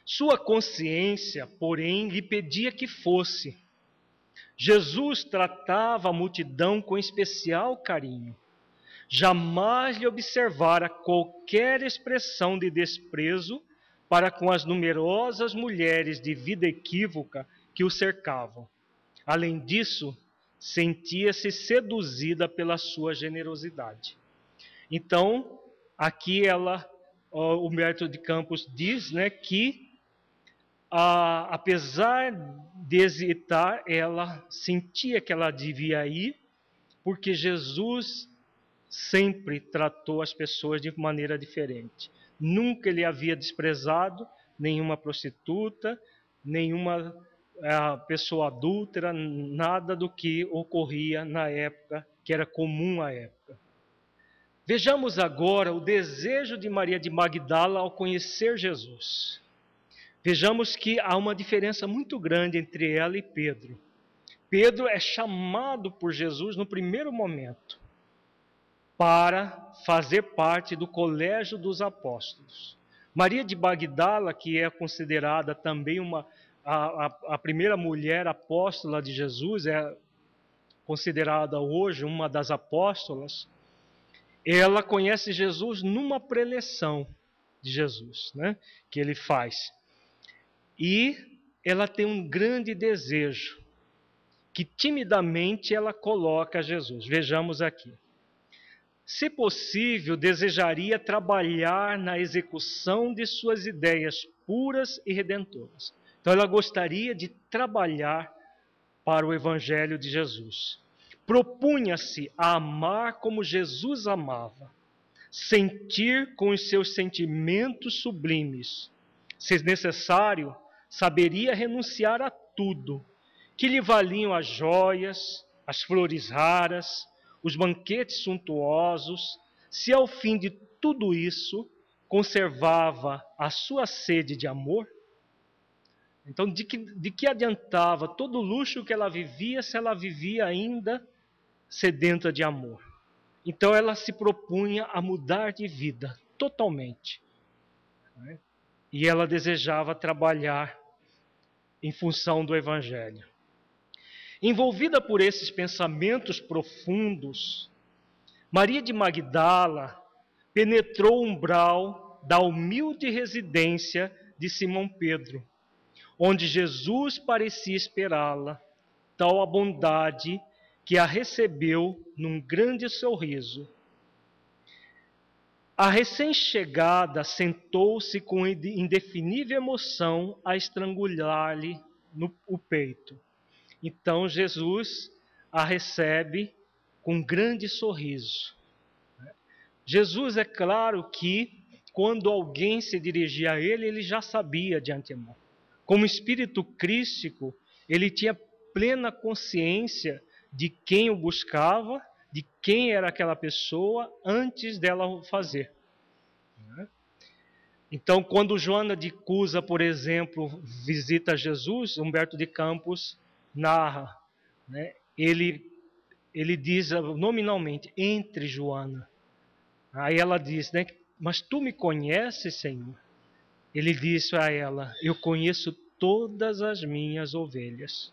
Sua consciência, porém, lhe pedia que fosse, Jesus tratava a multidão com especial carinho. Jamais lhe observara qualquer expressão de desprezo para com as numerosas mulheres de vida equívoca que o cercavam. Além disso, sentia-se seduzida pela sua generosidade. Então, aqui ela, o Humberto de Campos diz né, que ah, apesar de hesitar, ela sentia que ela devia ir, porque Jesus sempre tratou as pessoas de maneira diferente. Nunca ele havia desprezado nenhuma prostituta, nenhuma ah, pessoa adúltera, nada do que ocorria na época, que era comum à época. Vejamos agora o desejo de Maria de Magdala ao conhecer Jesus. Vejamos que há uma diferença muito grande entre ela e Pedro. Pedro é chamado por Jesus no primeiro momento para fazer parte do colégio dos apóstolos. Maria de Bagdala, que é considerada também uma, a, a, a primeira mulher apóstola de Jesus, é considerada hoje uma das apóstolas, ela conhece Jesus numa preleção de Jesus, né, que ele faz. E ela tem um grande desejo, que timidamente ela coloca a Jesus. Vejamos aqui. Se possível, desejaria trabalhar na execução de suas ideias puras e redentoras. Então, ela gostaria de trabalhar para o Evangelho de Jesus. Propunha-se a amar como Jesus amava, sentir com os seus sentimentos sublimes, se necessário, saberia renunciar a tudo, que lhe valiam as joias, as flores raras, os banquetes suntuosos, se ao fim de tudo isso conservava a sua sede de amor? Então, de que, de que adiantava todo o luxo que ela vivia se ela vivia ainda sedenta de amor? Então, ela se propunha a mudar de vida totalmente. E ela desejava trabalhar em função do Evangelho. Envolvida por esses pensamentos profundos, Maria de Magdala penetrou o umbral da humilde residência de Simão Pedro, onde Jesus parecia esperá-la, tal a bondade que a recebeu num grande sorriso. A recém-chegada sentou-se com indefinível emoção a estrangular-lhe o peito. Então Jesus a recebe com um grande sorriso. Jesus, é claro que quando alguém se dirigia a ele, ele já sabia de antemão. Como espírito crístico, ele tinha plena consciência de quem o buscava, de quem era aquela pessoa antes dela o fazer. Então, quando Joana de Cusa, por exemplo, visita Jesus, Humberto de Campos narra, né? ele, ele diz nominalmente, entre Joana. Aí ela diz, né? mas tu me conheces, Senhor? Ele disse a ela, eu conheço todas as minhas ovelhas.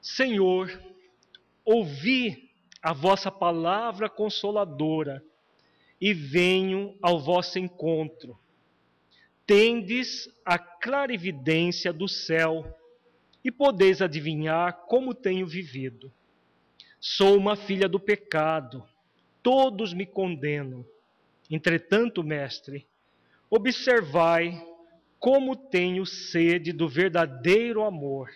Senhor, ouvi a vossa palavra consoladora e venho ao vosso encontro. Tendes a clarividência do céu e podeis adivinhar como tenho vivido. Sou uma filha do pecado, todos me condenam. Entretanto, mestre, observai como tenho sede do verdadeiro amor.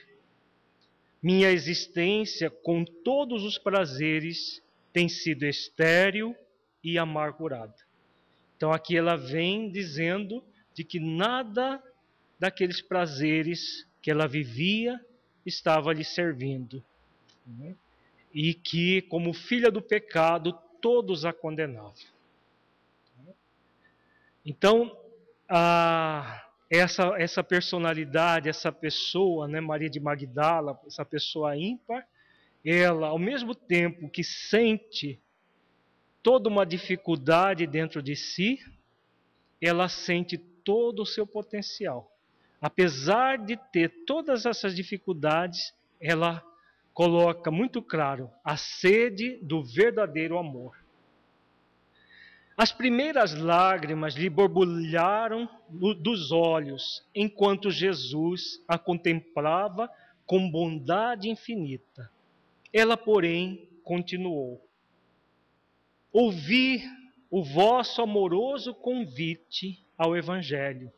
Minha existência com todos os prazeres tem sido estéril e amargurada. Então aqui ela vem dizendo de que nada daqueles prazeres que ela vivia estava lhe servindo. Né? E que, como filha do pecado, todos a condenavam. Então, a, essa, essa personalidade, essa pessoa, né, Maria de Magdala, essa pessoa ímpar, ela, ao mesmo tempo que sente toda uma dificuldade dentro de si, ela sente todo o seu potencial. Apesar de ter todas essas dificuldades, ela coloca muito claro a sede do verdadeiro amor. As primeiras lágrimas lhe borbulharam dos olhos enquanto Jesus a contemplava com bondade infinita. Ela, porém, continuou: Ouvi o vosso amoroso convite ao Evangelho.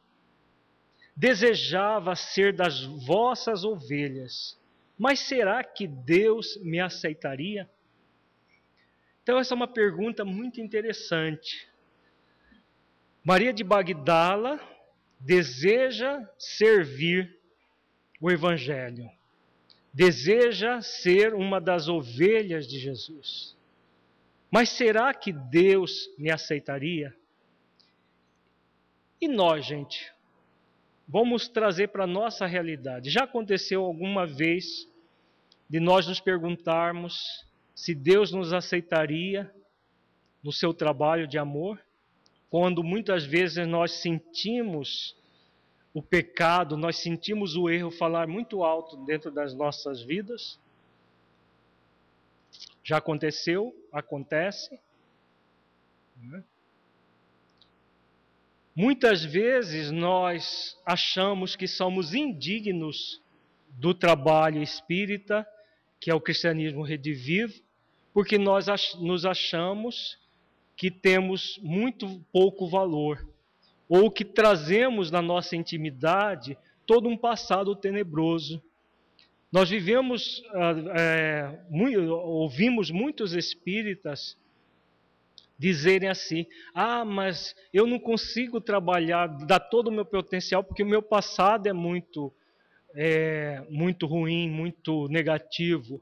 Desejava ser das vossas ovelhas, mas será que Deus me aceitaria? Então, essa é uma pergunta muito interessante. Maria de Bagdala deseja servir o Evangelho, deseja ser uma das ovelhas de Jesus. Mas será que Deus me aceitaria? E nós, gente? Vamos trazer para a nossa realidade. Já aconteceu alguma vez de nós nos perguntarmos se Deus nos aceitaria no seu trabalho de amor? Quando muitas vezes nós sentimos o pecado, nós sentimos o erro falar muito alto dentro das nossas vidas? Já aconteceu, acontece. Né? Muitas vezes nós achamos que somos indignos do trabalho espírita, que é o cristianismo redivivo, porque nós nos achamos que temos muito pouco valor, ou que trazemos na nossa intimidade todo um passado tenebroso, nós vivemos, é, muito, ouvimos muitos espíritas dizerem assim: ah, mas eu não consigo trabalhar, dar todo o meu potencial, porque o meu passado é muito, é, muito ruim, muito negativo.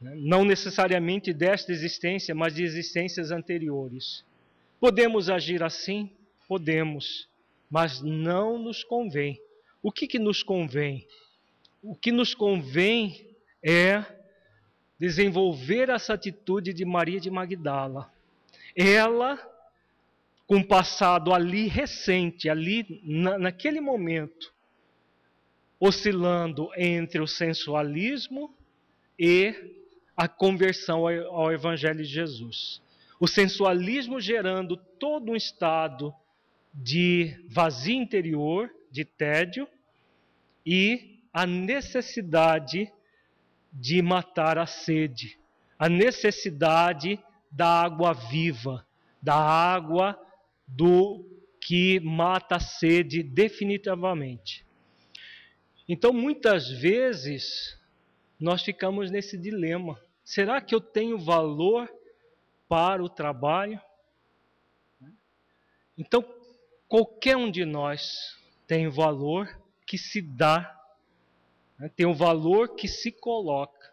Né? Não necessariamente desta existência, mas de existências anteriores. Podemos agir assim? Podemos, mas não nos convém. O que, que nos convém? o que nos convém é desenvolver essa atitude de Maria de Magdala. Ela, com passado ali recente, ali na, naquele momento, oscilando entre o sensualismo e a conversão ao, Evangelho de Jesus. O sensualismo gerando todo um estado de vazio interior, de tédio, e a necessidade de matar a sede, a necessidade da água viva, da água do que mata a sede definitivamente. Então, muitas vezes, nós ficamos nesse dilema. Será que eu tenho valor para o trabalho? Então, qualquer um de nós tem valor que se dá, né? tem um valor que se coloca.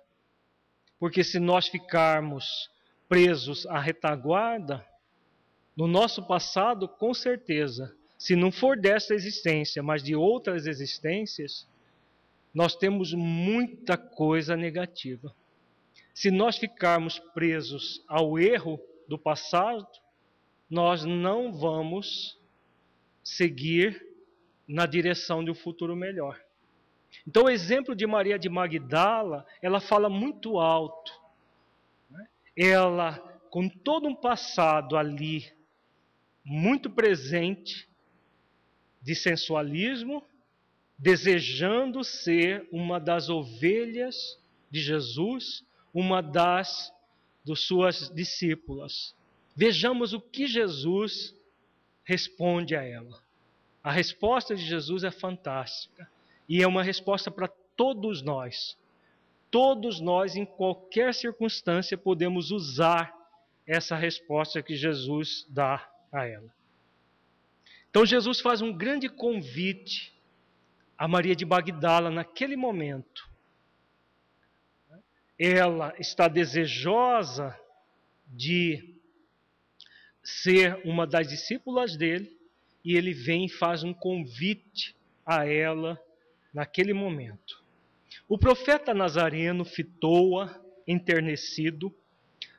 Porque se nós ficarmos presos à retaguarda, no nosso passado, com certeza, se não for dessa existência, mas de outras existências, nós temos muita coisa negativa. Se nós ficarmos presos ao erro do passado, nós não vamos seguir na direção de um futuro melhor. Então, o exemplo de Maria de Magdala, ela fala muito alto. Né? Ela, com todo um passado ali, muito presente, de sensualismo, desejando ser uma das ovelhas de Jesus, uma das dos suas discípulas. Vejamos o que Jesus responde a ela. A resposta de Jesus é fantástica e é uma resposta para todos nós. Todos nós, em qualquer circunstância, podemos usar essa resposta que Jesus dá a ela. Então, Jesus faz um grande convite a Maria de Bagdala naquele momento. Ela está desejosa de ser uma das discípulas dele e ele vem e faz um convite a ela naquele momento. O profeta Nazareno fitou-a enternecido,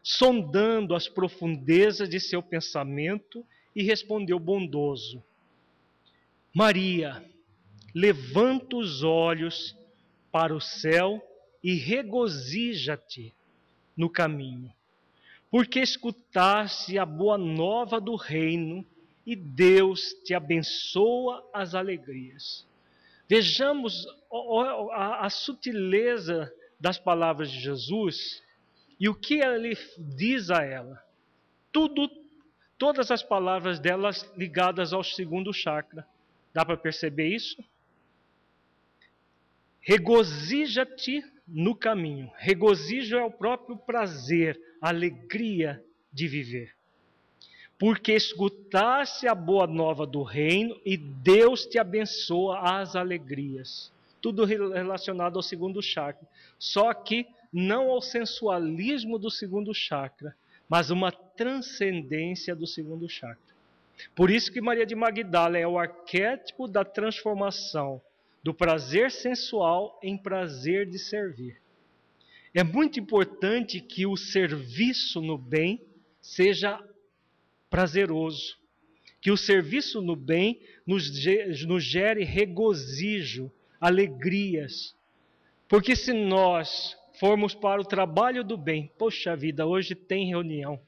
sondando as profundezas de seu pensamento e respondeu bondoso: Maria, levanta os olhos para o céu e regozija-te no caminho, porque escutaste a boa nova do reino e Deus te abençoa as alegrias. Vejamos a, sutileza das palavras de Jesus e o que ele diz a ela. Tudo, todas as palavras delas ligadas ao segundo chakra. Dá para perceber isso? Regozija-te no caminho. Regozijo é o próprio prazer, alegria de viver. Porque escutaste a boa nova do reino e Deus te abençoa as alegrias. Tudo relacionado ao segundo chakra. Só que não ao sensualismo do segundo chakra, mas uma transcendência do segundo chakra. Por isso que Maria de Magdala é o arquétipo da transformação do prazer sensual em prazer de servir. É muito importante que o serviço no bem seja prazeroso, que o serviço no bem nos, nos gere regozijo, alegrias. Porque se nós formos para o trabalho do bem, poxa vida, hoje tem reunião,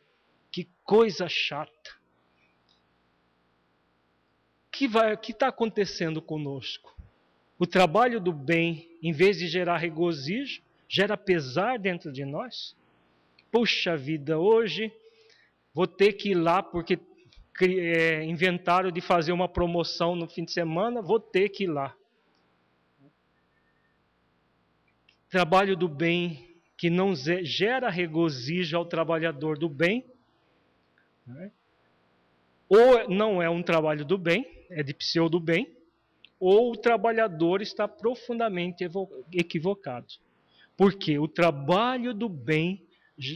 que coisa chata vai, que está acontecendo conosco? O trabalho do bem, em vez de gerar regozijo, gera pesar dentro de nós? Puxa vida, hoje vou ter que ir lá porque é, inventaram de fazer uma promoção no fim de semana, vou ter que ir lá. Trabalho do bem que não gera regozijo ao trabalhador do bem, né? ou não é um trabalho do bem, é de pseudo bem, ou o trabalhador está profundamente equivocado. Porque o trabalho do bem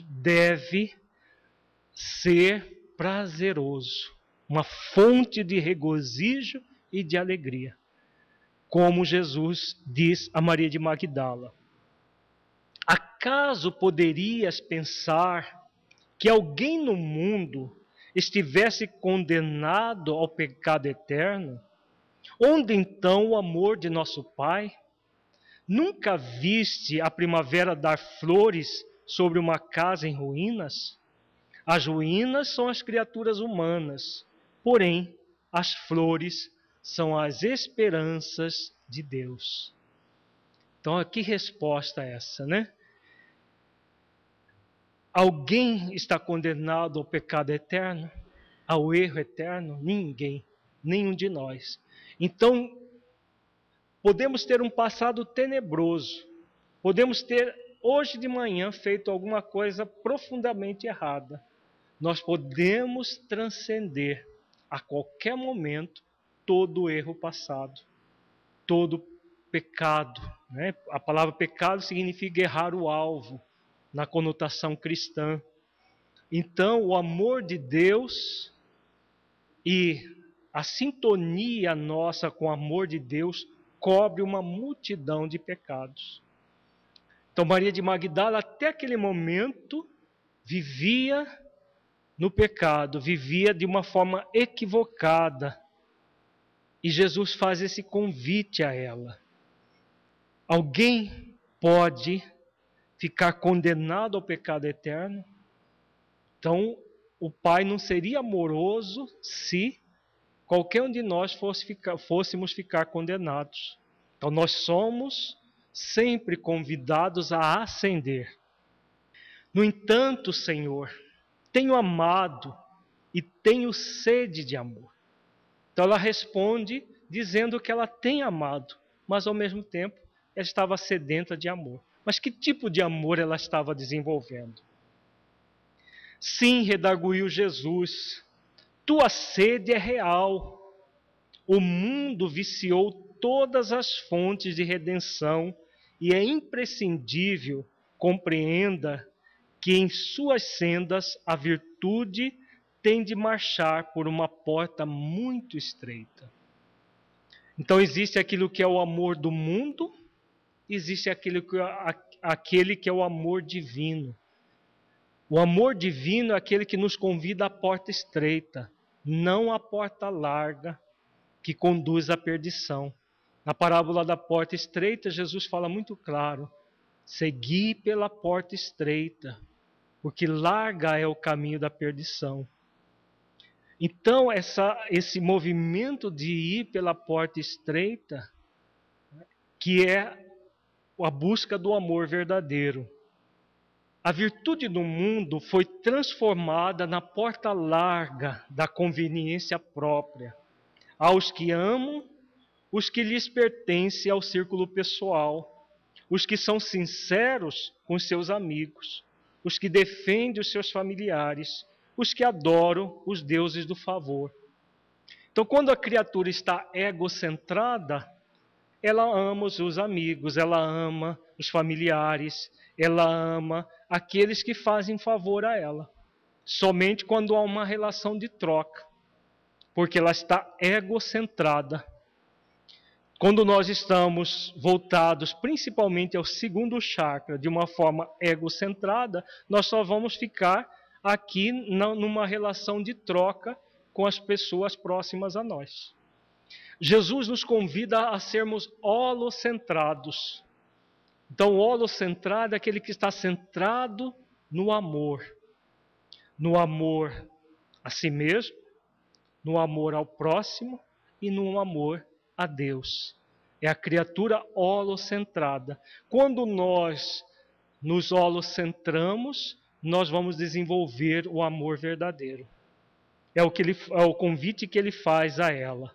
deve ser prazeroso, uma fonte de regozijo e de alegria. Como Jesus diz a Maria de Magdala. Acaso poderias pensar que alguém no mundo estivesse condenado ao pecado eterno, onde então o amor de nosso Pai? Nunca viste a primavera dar flores sobre uma casa em ruínas? As ruínas são as criaturas humanas, porém, as flores são as esperanças de Deus. Então, que resposta é essa, né? Alguém está condenado ao pecado eterno? Ao erro eterno? Ninguém. Nenhum de nós. Então, podemos ter um passado tenebroso, Podemos ter hoje de manhã feito alguma coisa profundamente errada. Nós podemos transcender a qualquer momento todo o erro passado, todo pecado. Né? A palavra pecado significa errar o alvo, na conotação cristã. Então, o amor de Deus e a sintonia nossa com o amor de Deus cobre uma multidão de pecados. Então, Maria de Magdala, até aquele momento, vivia no pecado, vivia de uma forma equivocada. E Jesus faz esse convite a ela. Alguém pode ficar condenado ao pecado eterno? Então, o Pai não seria amoroso se qualquer um de nós fosse ficar, fôssemos ficar condenados. Então, nós somos sempre convidados a ascender. No entanto, Senhor, tenho amado e tenho sede de amor. Então ela responde dizendo que ela tem amado, mas ao mesmo tempo ela estava sedenta de amor. Mas que tipo de amor ela estava desenvolvendo? Sim, redarguiu Jesus, tua sede é real. O mundo viciou todas as fontes de redenção e é imprescindível compreenda que em suas sendas a virtude tem de marchar por uma porta muito estreita. Então existe aquilo que é o amor do mundo, existe aquilo que, aquele que é o amor divino. O amor divino é aquele que nos convida à porta estreita, não à porta larga que conduz à perdição. Na parábola da porta estreita, Jesus fala muito claro: segui pela porta estreita, porque larga é o caminho da perdição. Então, essa, esse movimento de ir pela porta estreita, que é a busca do amor verdadeiro. A virtude do mundo foi transformada na porta larga da conveniência própria. Aos que amam os que lhes pertencem ao círculo pessoal, os que são sinceros com seus amigos, os que defendem os seus familiares, os que adoram os deuses do favor. Então, quando a criatura está egocentrada, ela ama os seus amigos, ela ama os familiares, ela ama aqueles que fazem favor a ela. Somente quando há uma relação de troca, porque ela está egocentrada. Quando nós estamos voltados principalmente ao segundo chakra de uma forma egocentrada, nós só vamos ficar aqui numa relação de troca com as pessoas próximas a nós. Jesus nos convida a sermos holocentrados. Então, o holocentrado é aquele que está centrado no amor. No amor a si mesmo, no amor ao próximo e no amor a Deus. É a criatura holocentrada. Quando nós nos holocentramos, nós vamos desenvolver o amor verdadeiro. É o, que ele, é o convite que ele faz a ela.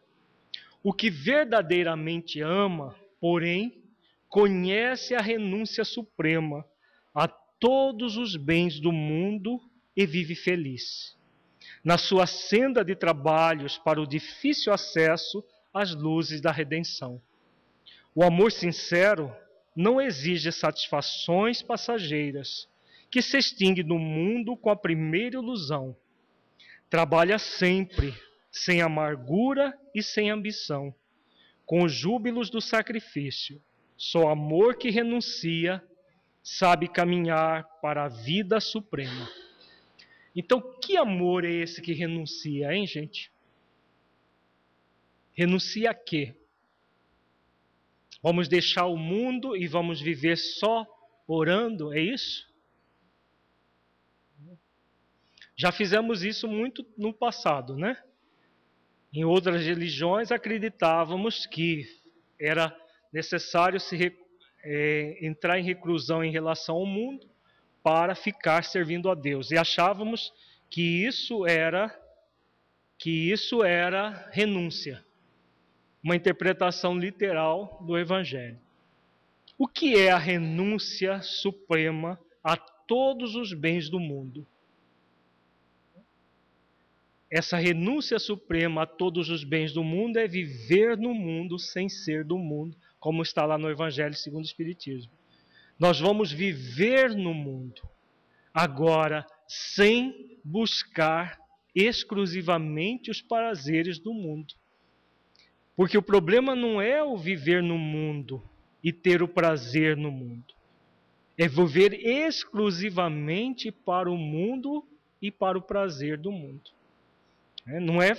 O que verdadeiramente ama, porém, conhece a renúncia suprema a todos os bens do mundo e vive feliz. Na sua senda de trabalhos para o difícil acesso as luzes da redenção. O amor sincero não exige satisfações passageiras, que se extingue no mundo com a primeira ilusão. Trabalha sempre, sem amargura e sem ambição, com os júbilos do sacrifício. Só amor que renuncia sabe caminhar para a vida suprema. Então, que amor é esse que renuncia, hein, gente? Renuncia a quê? Vamos deixar o mundo e vamos viver só orando, é isso? Já fizemos isso muito no passado, né? Em outras religiões acreditávamos que era necessário se é, entrar em reclusão em relação ao mundo para ficar servindo a Deus e achávamos que isso era que isso era renúncia uma interpretação literal do Evangelho. O que é a renúncia suprema a todos os bens do mundo? Essa renúncia suprema a todos os bens do mundo é viver no mundo sem ser do mundo, como está lá no Evangelho segundo o Espiritismo. Nós vamos viver no mundo, agora sem buscar exclusivamente os prazeres do mundo. Porque o problema não é o viver no mundo e ter o prazer no mundo. É viver exclusivamente para o mundo e para o prazer do mundo. É, não é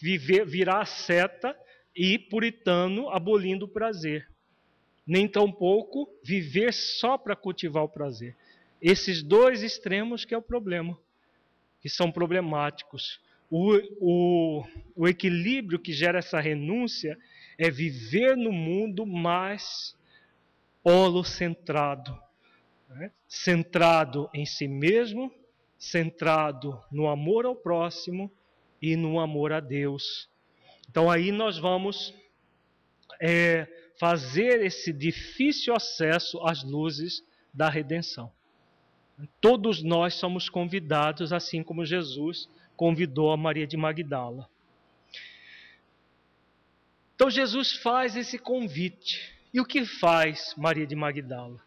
viver, virar seta e puritano abolindo o prazer. Nem tampouco viver só para cultivar o prazer. Esses dois extremos que é o problema, que são problemáticos. O, o, o equilíbrio que gera essa renúncia é viver no mundo mais holocentrado, né? centrado em si mesmo, centrado no amor ao próximo e no amor a Deus. Então aí nós vamos é, fazer esse difícil acesso às luzes da redenção. Todos nós somos convidados, assim como Jesus convidou a Maria de Magdala. Então Jesus faz esse convite. E o que faz Maria de Magdala?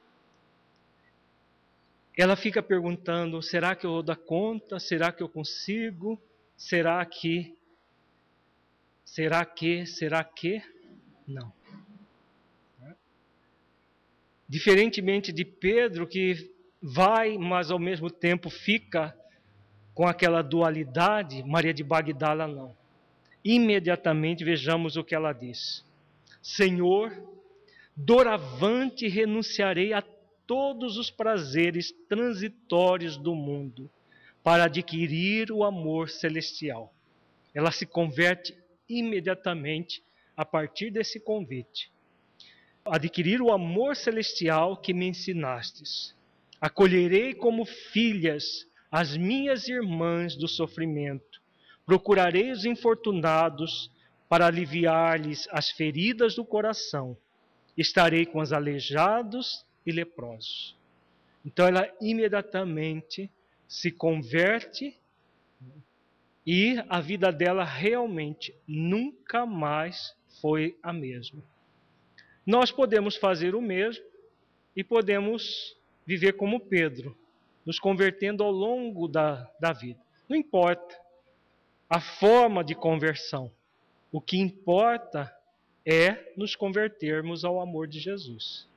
Ela fica perguntando: será que eu vou dar conta? Será que eu consigo? Será que? Será que? Será que? Não. Diferentemente de Pedro, que vai, mas ao mesmo tempo fica com aquela dualidade, Maria de Bagdala não. Imediatamente vejamos o que ela diz: Senhor, doravante renunciarei a todos os prazeres transitórios do mundo para adquirir o amor celestial. Ela se converte imediatamente a partir desse convite. Adquirir o amor celestial que me ensinastes. Acolherei como filhas as minhas irmãs do sofrimento. Procurarei os infortunados para aliviar-lhes as feridas do coração. Estarei com os aleijados e leprosos. Então ela imediatamente se converte e a vida dela realmente nunca mais foi a mesma. Nós podemos fazer o mesmo e podemos viver como Pedro, nos convertendo ao longo da, da vida. Não importa a forma de conversão, o que importa é nos convertermos ao amor de Jesus.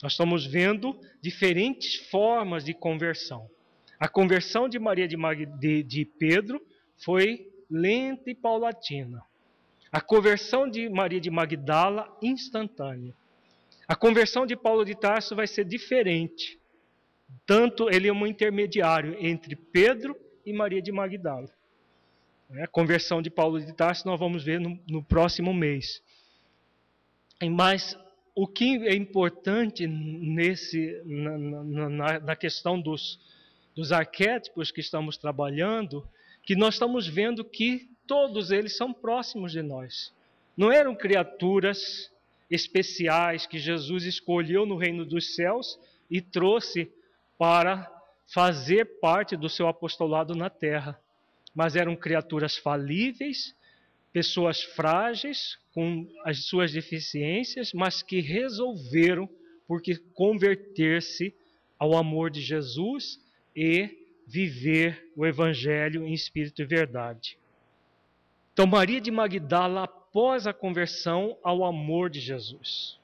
Nós estamos vendo diferentes formas de conversão. A conversão de Maria de, Mag... de, de Pedro foi lenta e paulatina. A conversão de Maria de Magdala, instantânea. A conversão de Paulo de Tarso vai ser diferente. Tanto ele é um intermediário entre Pedro e Maria de Magdala. A conversão de Paulo de Tarso nós vamos ver no, no próximo mês. Mas o que é importante nesse, na, na, na questão dos, dos arquétipos que estamos trabalhando, que nós estamos vendo que todos eles são próximos de nós. Não eram criaturas especiais que Jesus escolheu no reino dos céus e trouxe para fazer parte do seu apostolado na terra, mas eram criaturas falíveis, pessoas frágeis, com as suas deficiências, mas que resolveram porque converter-se ao amor de Jesus e viver o Evangelho em espírito e verdade. Então, Maria de Magdala, após a conversão ao amor de Jesus.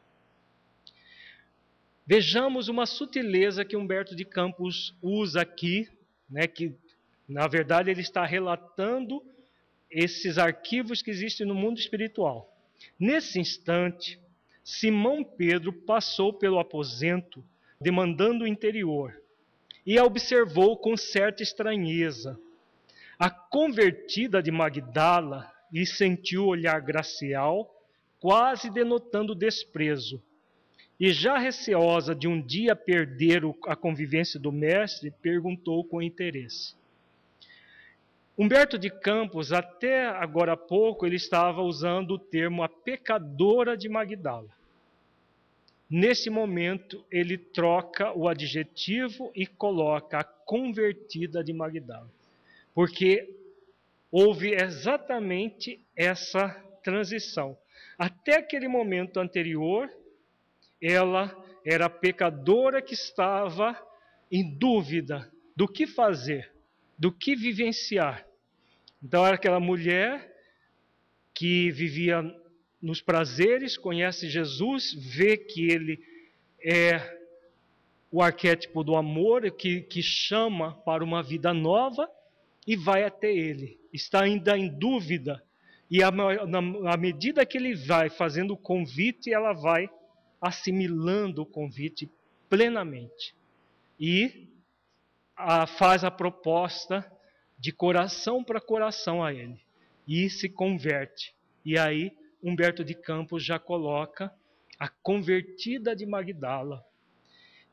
Vejamos uma sutileza que Humberto de Campos usa aqui, né, que na verdade ele está relatando esses arquivos que existem no mundo espiritual. Nesse instante, Simão Pedro passou pelo aposento, demandando o interior, e a observou com certa estranheza. A convertida de Magdala lhe sentiu o olhar gracial, quase denotando desprezo. E já receosa de um dia perder a convivência do mestre, perguntou com interesse: Humberto de Campos, até agora há pouco, ele estava usando o termo a pecadora de Magdala. Nesse momento ele troca o adjetivo e coloca a convertida de Magdala. Porque houve exatamente essa transição. Até aquele momento anterior, ela era pecadora que estava em dúvida do que fazer, do que vivenciar. Então era aquela mulher que vivia nos prazeres, conhece Jesus, vê que ele é o arquétipo do amor, que, que chama para uma vida nova e vai até ele. Está ainda em dúvida. E à medida que ele vai fazendo o convite, ela vai assimilando o convite plenamente. E a, faz a proposta de coração para coração a ele. E se converte. E aí Humberto de Campos já coloca a convertida de Magdala.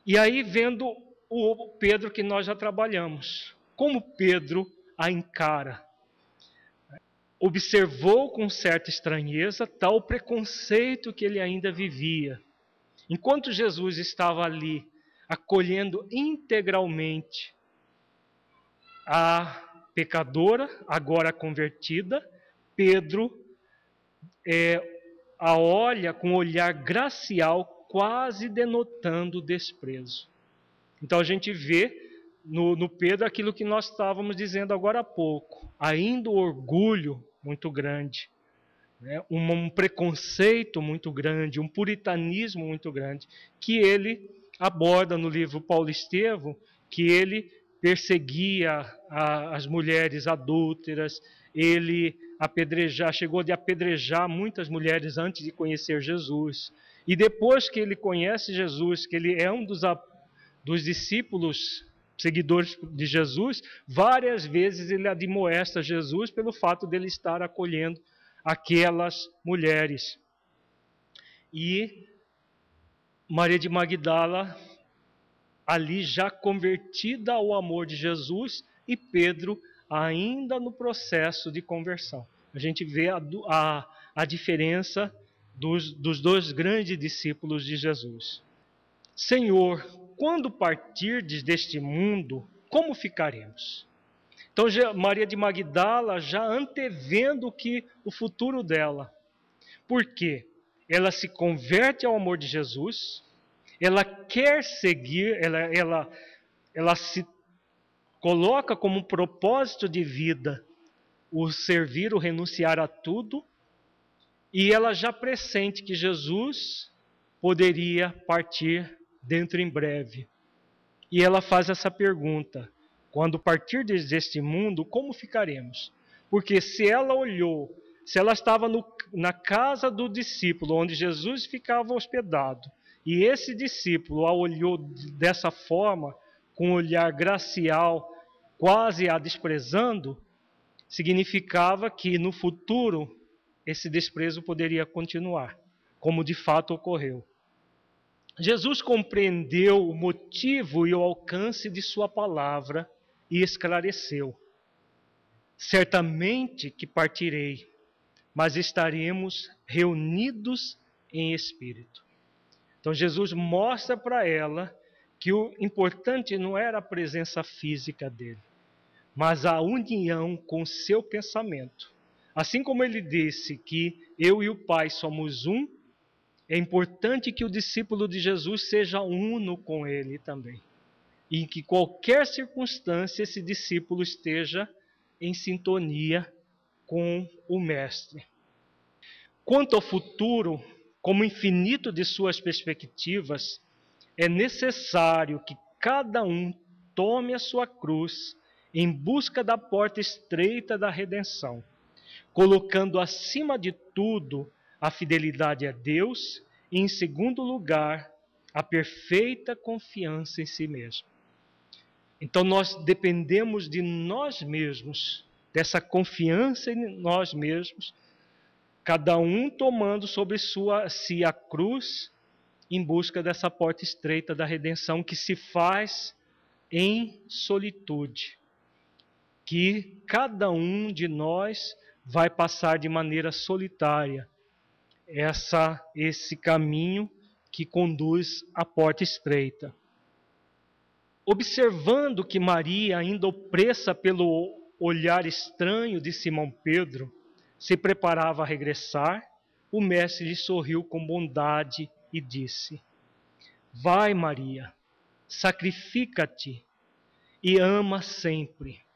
E aí vendo o Pedro que nós já trabalhamos, como Pedro a encara. Observou com certa estranheza tal preconceito que ele ainda vivia. Enquanto Jesus estava ali acolhendo integralmente a pecadora, agora convertida, Pedro é, a olha com olhar gracial, quase denotando desprezo. Então a gente vê no, no Pedro aquilo que nós estávamos dizendo agora há pouco, ainda o orgulho muito grande, né? um, um preconceito muito grande, um puritanismo muito grande, que ele aborda no livro Paulo Estevam, que ele perseguia a, as mulheres adúlteras, ele apedrejar, chegou de apedrejar muitas mulheres antes de conhecer Jesus. E depois que ele conhece Jesus, que ele é um dos, dos discípulos seguidores de Jesus, várias vezes ele admoesta Jesus pelo fato dele estar acolhendo aquelas mulheres. E Maria de Magdala, ali já convertida ao amor de Jesus, e Pedro ainda no processo de conversão. A gente vê a, a, a diferença dos, dos dois grandes discípulos de Jesus. Senhor, quando partirdes deste mundo, como ficaremos? Então, Maria de Magdala já antevendo que o futuro dela. Por quê? Ela se converte ao amor de Jesus, ela quer seguir, ela, ela, ela se coloca como propósito de vida o servir, o renunciar a tudo, e ela já pressente que Jesus poderia partir dentro em breve. E ela faz essa pergunta: quando partir deste mundo, como ficaremos? Porque se ela olhou, se ela estava no, na casa do discípulo, onde Jesus ficava hospedado, e esse discípulo a olhou dessa forma, com um olhar gracial, quase a desprezando, significava que no futuro esse desprezo poderia continuar, como de fato ocorreu. Jesus compreendeu o motivo e o alcance de sua palavra e esclareceu: Certamente que partirei, mas estaremos reunidos em espírito. Então Jesus mostra para ela que o importante não era a presença física dele, mas a união com seu pensamento. Assim como ele disse que eu e o Pai somos um, é importante que o discípulo de Jesus seja uno com ele também. E que qualquer circunstância esse discípulo esteja em sintonia com o Mestre. Quanto ao futuro, como infinito de suas perspectivas, é necessário que cada um tome a sua cruz em busca da porta estreita da redenção, colocando acima de tudo a fidelidade a Deus e, em segundo lugar, a perfeita confiança em si mesmo. Então nós dependemos de nós mesmos, dessa confiança em nós mesmos, cada um tomando sobre sua, si a cruz em busca dessa porta estreita da redenção que se faz em solitude, que cada um de nós vai passar de maneira solitária essa esse caminho que conduz à porta estreita. Observando que Maria, ainda opressa pelo olhar estranho de Simão Pedro, se preparava a regressar, o mestre lhe sorriu com bondade e disse: Vai, Maria, sacrifica-te e ama sempre.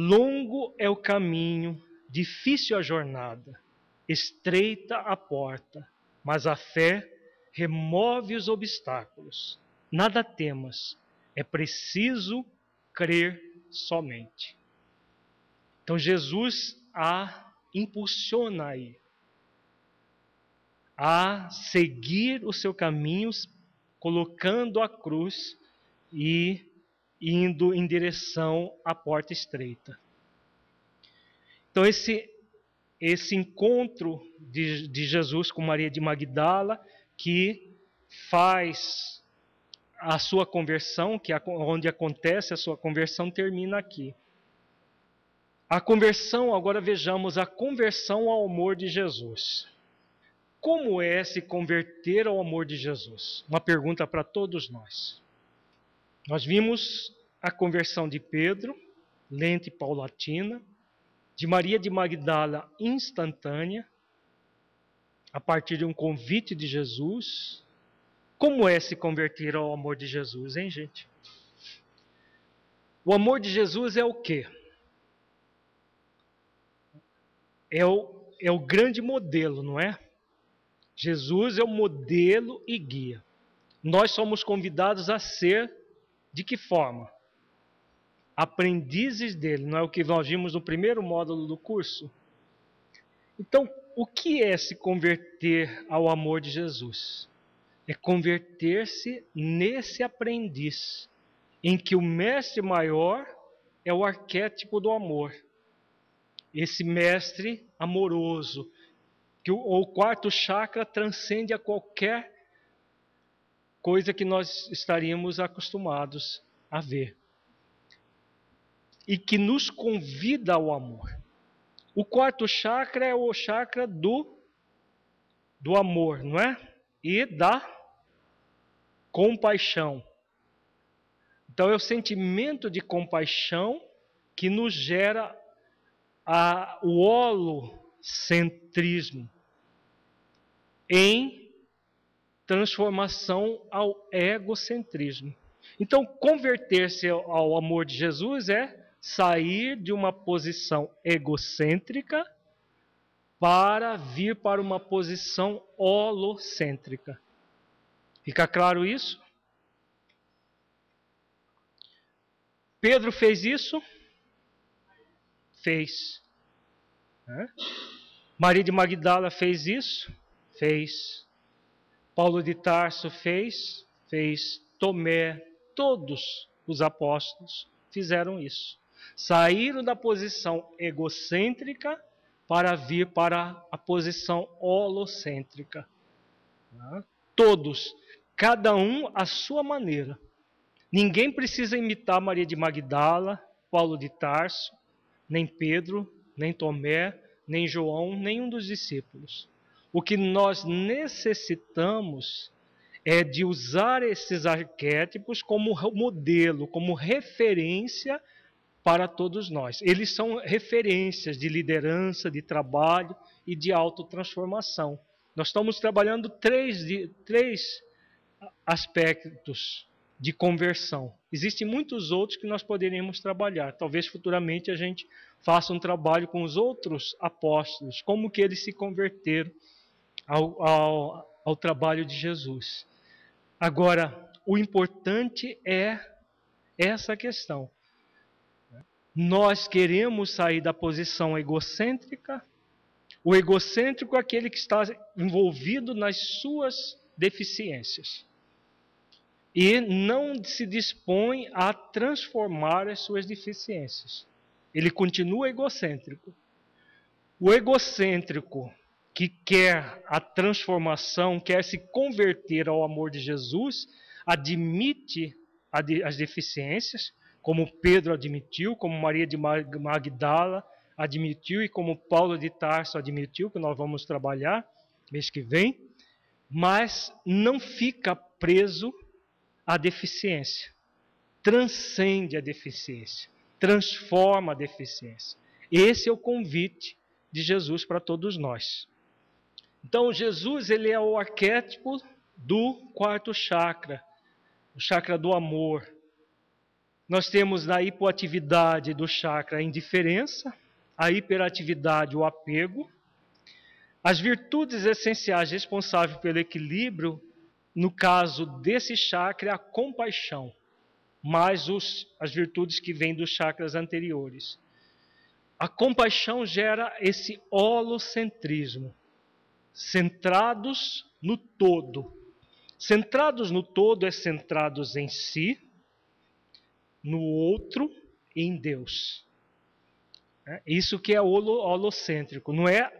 Longo é o caminho, difícil a jornada, estreita a porta, mas a fé remove os obstáculos. Nada temas, é preciso crer somente. Então Jesus a impulsiona aí a seguir o seu caminho, colocando a cruz e indo em direção à porta estreita. Então, esse, esse encontro de, de Jesus com Maria de Magdala, que faz a sua conversão, que é onde acontece a sua conversão, termina aqui. A conversão, agora vejamos a conversão ao amor de Jesus. Como é se converter ao amor de Jesus? Uma pergunta para todos nós. Nós vimos a conversão de Pedro, lenta e paulatina, de Maria de Magdala, instantânea, a partir de um convite de Jesus. Como é se converter ao amor de Jesus, hein, gente? O amor de Jesus é o quê? É o, é o grande modelo, não é? Jesus é o modelo e guia. Nós somos convidados a ser de que forma? Aprendizes dele, não é o que nós vimos no primeiro módulo do curso? Então, o que é se converter ao amor de Jesus? É converter-se nesse aprendiz, em que o mestre maior é o arquétipo do amor. Esse mestre amoroso, que o, o quarto chakra transcende a qualquer coisa que nós estaríamos acostumados a ver. E que nos convida ao amor. O quarto chakra é o chakra do do amor, não é? E da compaixão. Então é o sentimento de compaixão que nos gera a, o holocentrismo em transformação ao egocentrismo. Então, converter-se ao amor de Jesus é sair de uma posição egocêntrica para vir para uma posição holocêntrica. Fica claro isso? Pedro fez isso? Fez. Maria de Magdala fez isso? Fez. Paulo de Tarso fez? Fez. Tomé, todos os apóstolos fizeram isso. Saíram da posição egocêntrica para vir para a posição holocêntrica. Todos, cada um à sua maneira. Ninguém precisa imitar Maria de Magdala, Paulo de Tarso, nem Pedro, nem Tomé, nem João, nenhum dos discípulos. O que nós necessitamos é de usar esses arquétipos como modelo, como referência para todos nós. Eles são referências de liderança, de trabalho e de autotransformação. Nós estamos trabalhando três, três aspectos de conversão. Existem muitos outros que nós poderíamos trabalhar. Talvez futuramente a gente faça um trabalho com os outros apóstolos, como que eles se converteram ao, ao, ao trabalho de Jesus. Agora, o importante é essa questão. Nós queremos sair da posição egocêntrica. O egocêntrico é aquele que está envolvido nas suas deficiências e não se dispõe a transformar as suas deficiências. Ele continua egocêntrico. O egocêntrico que quer a transformação, quer se converter ao amor de Jesus, admite as deficiências, como Pedro admitiu, como Maria de Magdala admitiu e como Paulo de Tarso admitiu, que nós vamos trabalhar mês que vem. mas não fica preso à deficiência. Transcende a deficiência, transforma a deficiência. Esse é o convite de Jesus para todos nós. Então, Jesus ele é o arquétipo do quarto chakra, o chakra do amor. Nós temos na hipoatividade do chakra a indiferença, a hiperatividade, o apego, as virtudes essenciais responsáveis pelo equilíbrio, no caso desse chakra, é a compaixão, mais os, as virtudes que vêm dos chakras anteriores. A compaixão gera esse holocentrismo, centrados no todo. Centrados no todo é centrados em si, no outro e em Deus. É isso que é holocêntrico, não é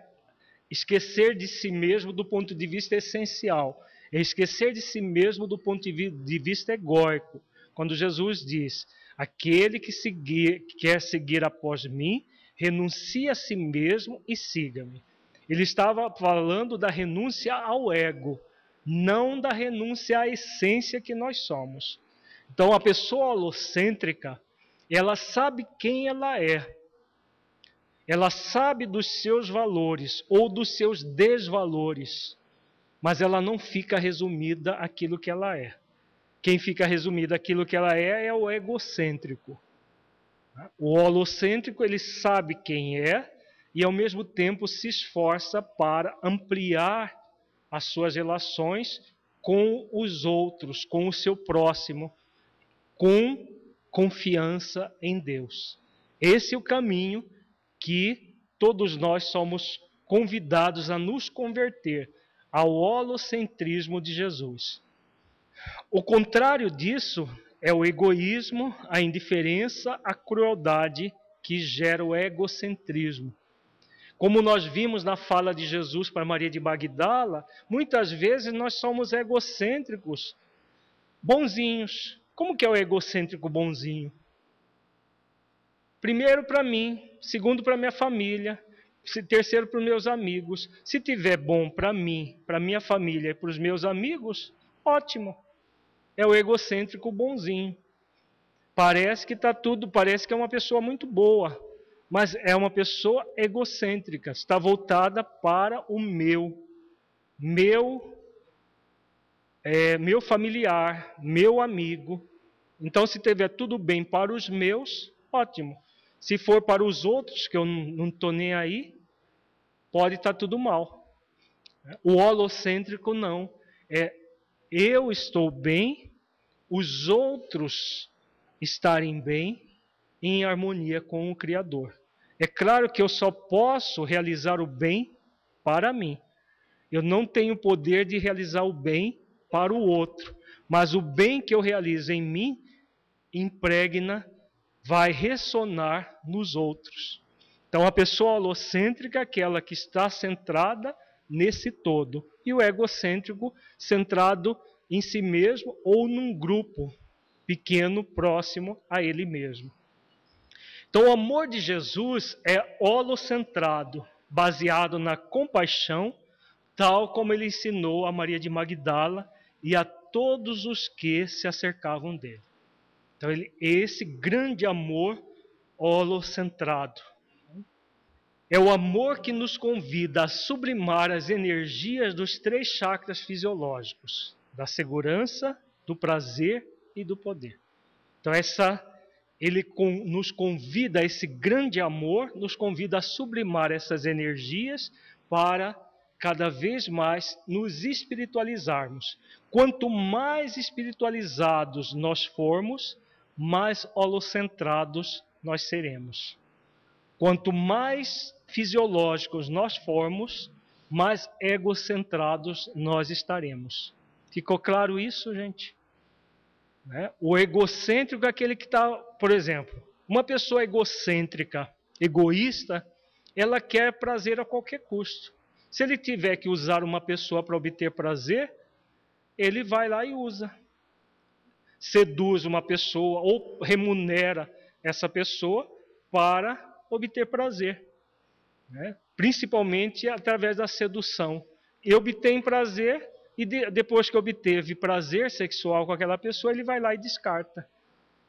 esquecer de si mesmo do ponto de vista essencial, é esquecer de si mesmo do ponto de vista egóico. Quando Jesus diz: Aquele que seguir, quer seguir após mim, renuncie a si mesmo e siga-me. Ele estava falando da renúncia ao ego, não da renúncia à essência que nós somos. Então, a pessoa holocêntrica, ela sabe quem ela é, ela sabe dos seus valores ou dos seus desvalores, mas ela não fica resumida aquilo que ela é. Quem fica resumida aquilo que ela é é o egocêntrico. O holocêntrico, ele sabe quem é e ao mesmo tempo se esforça para ampliar as suas relações com os outros, com o seu próximo, com confiança em Deus. Esse é o caminho que todos nós somos convidados a nos converter ao holocentrismo de Jesus. O contrário disso é o egoísmo, a indiferença, a crueldade que gera o egocentrismo. Como nós vimos na fala de Jesus para Maria de Magdala, muitas vezes nós somos egocêntricos, bonzinhos. Como que é o egocêntrico bonzinho? Primeiro para mim, segundo para minha família, terceiro para os meus amigos. Se tiver bom para mim, para minha família e para os meus amigos, ótimo. É o egocêntrico bonzinho. Parece que está tudo, parece que é uma pessoa muito boa, mas é uma pessoa egocêntrica, está voltada para o meu, meu, é, meu familiar, meu amigo. Então, se tiver tudo bem para os meus, ótimo. Se for para os outros, que eu não estou nem aí, pode estar tá tudo mal. O holocêntrico não. É eu estou bem, os outros estarem bem, em harmonia com o Criador. É claro que eu só posso realizar o bem para mim. Eu não tenho poder de realizar o bem para o outro. Mas o bem que eu realizo em mim impregna vai ressonar nos outros. Então, a pessoa holocêntrica é aquela que está centrada nesse todo, e o egocêntrico centrado em si mesmo ou num grupo pequeno próximo a ele mesmo. Então, o amor de Jesus é holocentrado, baseado na compaixão, tal como ele ensinou a Maria de Magdala e a todos os que se acercavam dele. Então, ele, esse grande amor holocentrado. É o amor que nos convida a sublimar as energias dos três chakras fisiológicos: da segurança, do prazer e do poder. Então, essa, ele nos convida, esse grande amor, nos convida a sublimar essas energias para cada vez mais nos espiritualizarmos. Quanto mais espiritualizados nós formos, mais holocentrados nós seremos. Quanto mais fisiológicos nós formos, mais egocentrados nós estaremos. Ficou claro isso, gente? Né? O egocêntrico é aquele que está, por exemplo, uma pessoa egocêntrica, egoísta, ela quer prazer a qualquer custo. Se ele tiver que usar uma pessoa para obter prazer, ele vai lá e usa seduz uma pessoa ou remunera essa pessoa para obter prazer, né? principalmente através da sedução. E obtém prazer e de, depois que obteve prazer sexual com aquela pessoa, ele vai lá e descarta.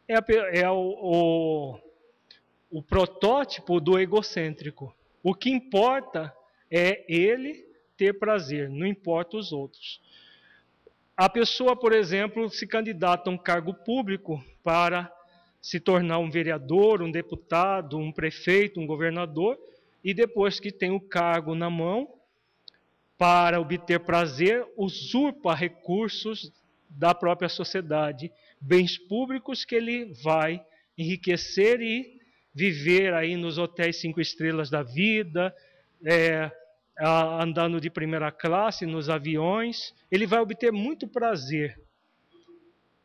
É, a, é o, o, o protótipo do egocêntrico. O que importa é ele ter prazer, não importa os outros. A pessoa, por exemplo, se candidata a um cargo público para se tornar um vereador, um deputado, um prefeito, um governador, e depois que tem o cargo na mão, para obter prazer, usurpa recursos da própria sociedade, bens públicos que ele vai enriquecer e viver aí nos hotéis cinco estrelas da vida, é, andando de primeira classe nos aviões, ele vai obter muito prazer.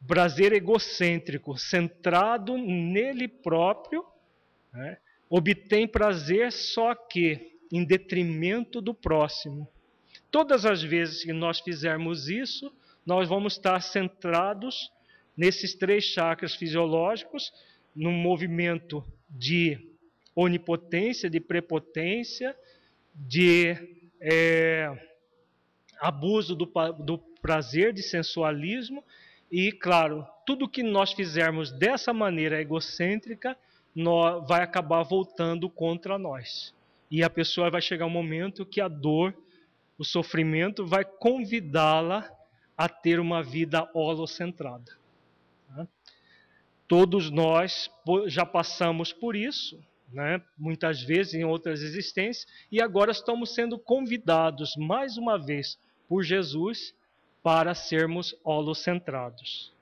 Prazer egocêntrico, centrado nele próprio, né? obtém prazer só que em detrimento do próximo. Todas as vezes que nós fizermos isso, nós vamos estar centrados nesses três chakras fisiológicos, num movimento de onipotência, de prepotência, de é, abuso do, do prazer, de sensualismo, e, claro, tudo que nós fizermos dessa maneira egocêntrica nós, vai acabar voltando contra nós. E a pessoa vai chegar um momento que a dor o sofrimento vai convidá-la a ter uma vida holocentrada. Né? Todos nós já passamos por isso, né? muitas vezes em outras existências, e agora estamos sendo convidados mais uma vez por Jesus para sermos holocentrados.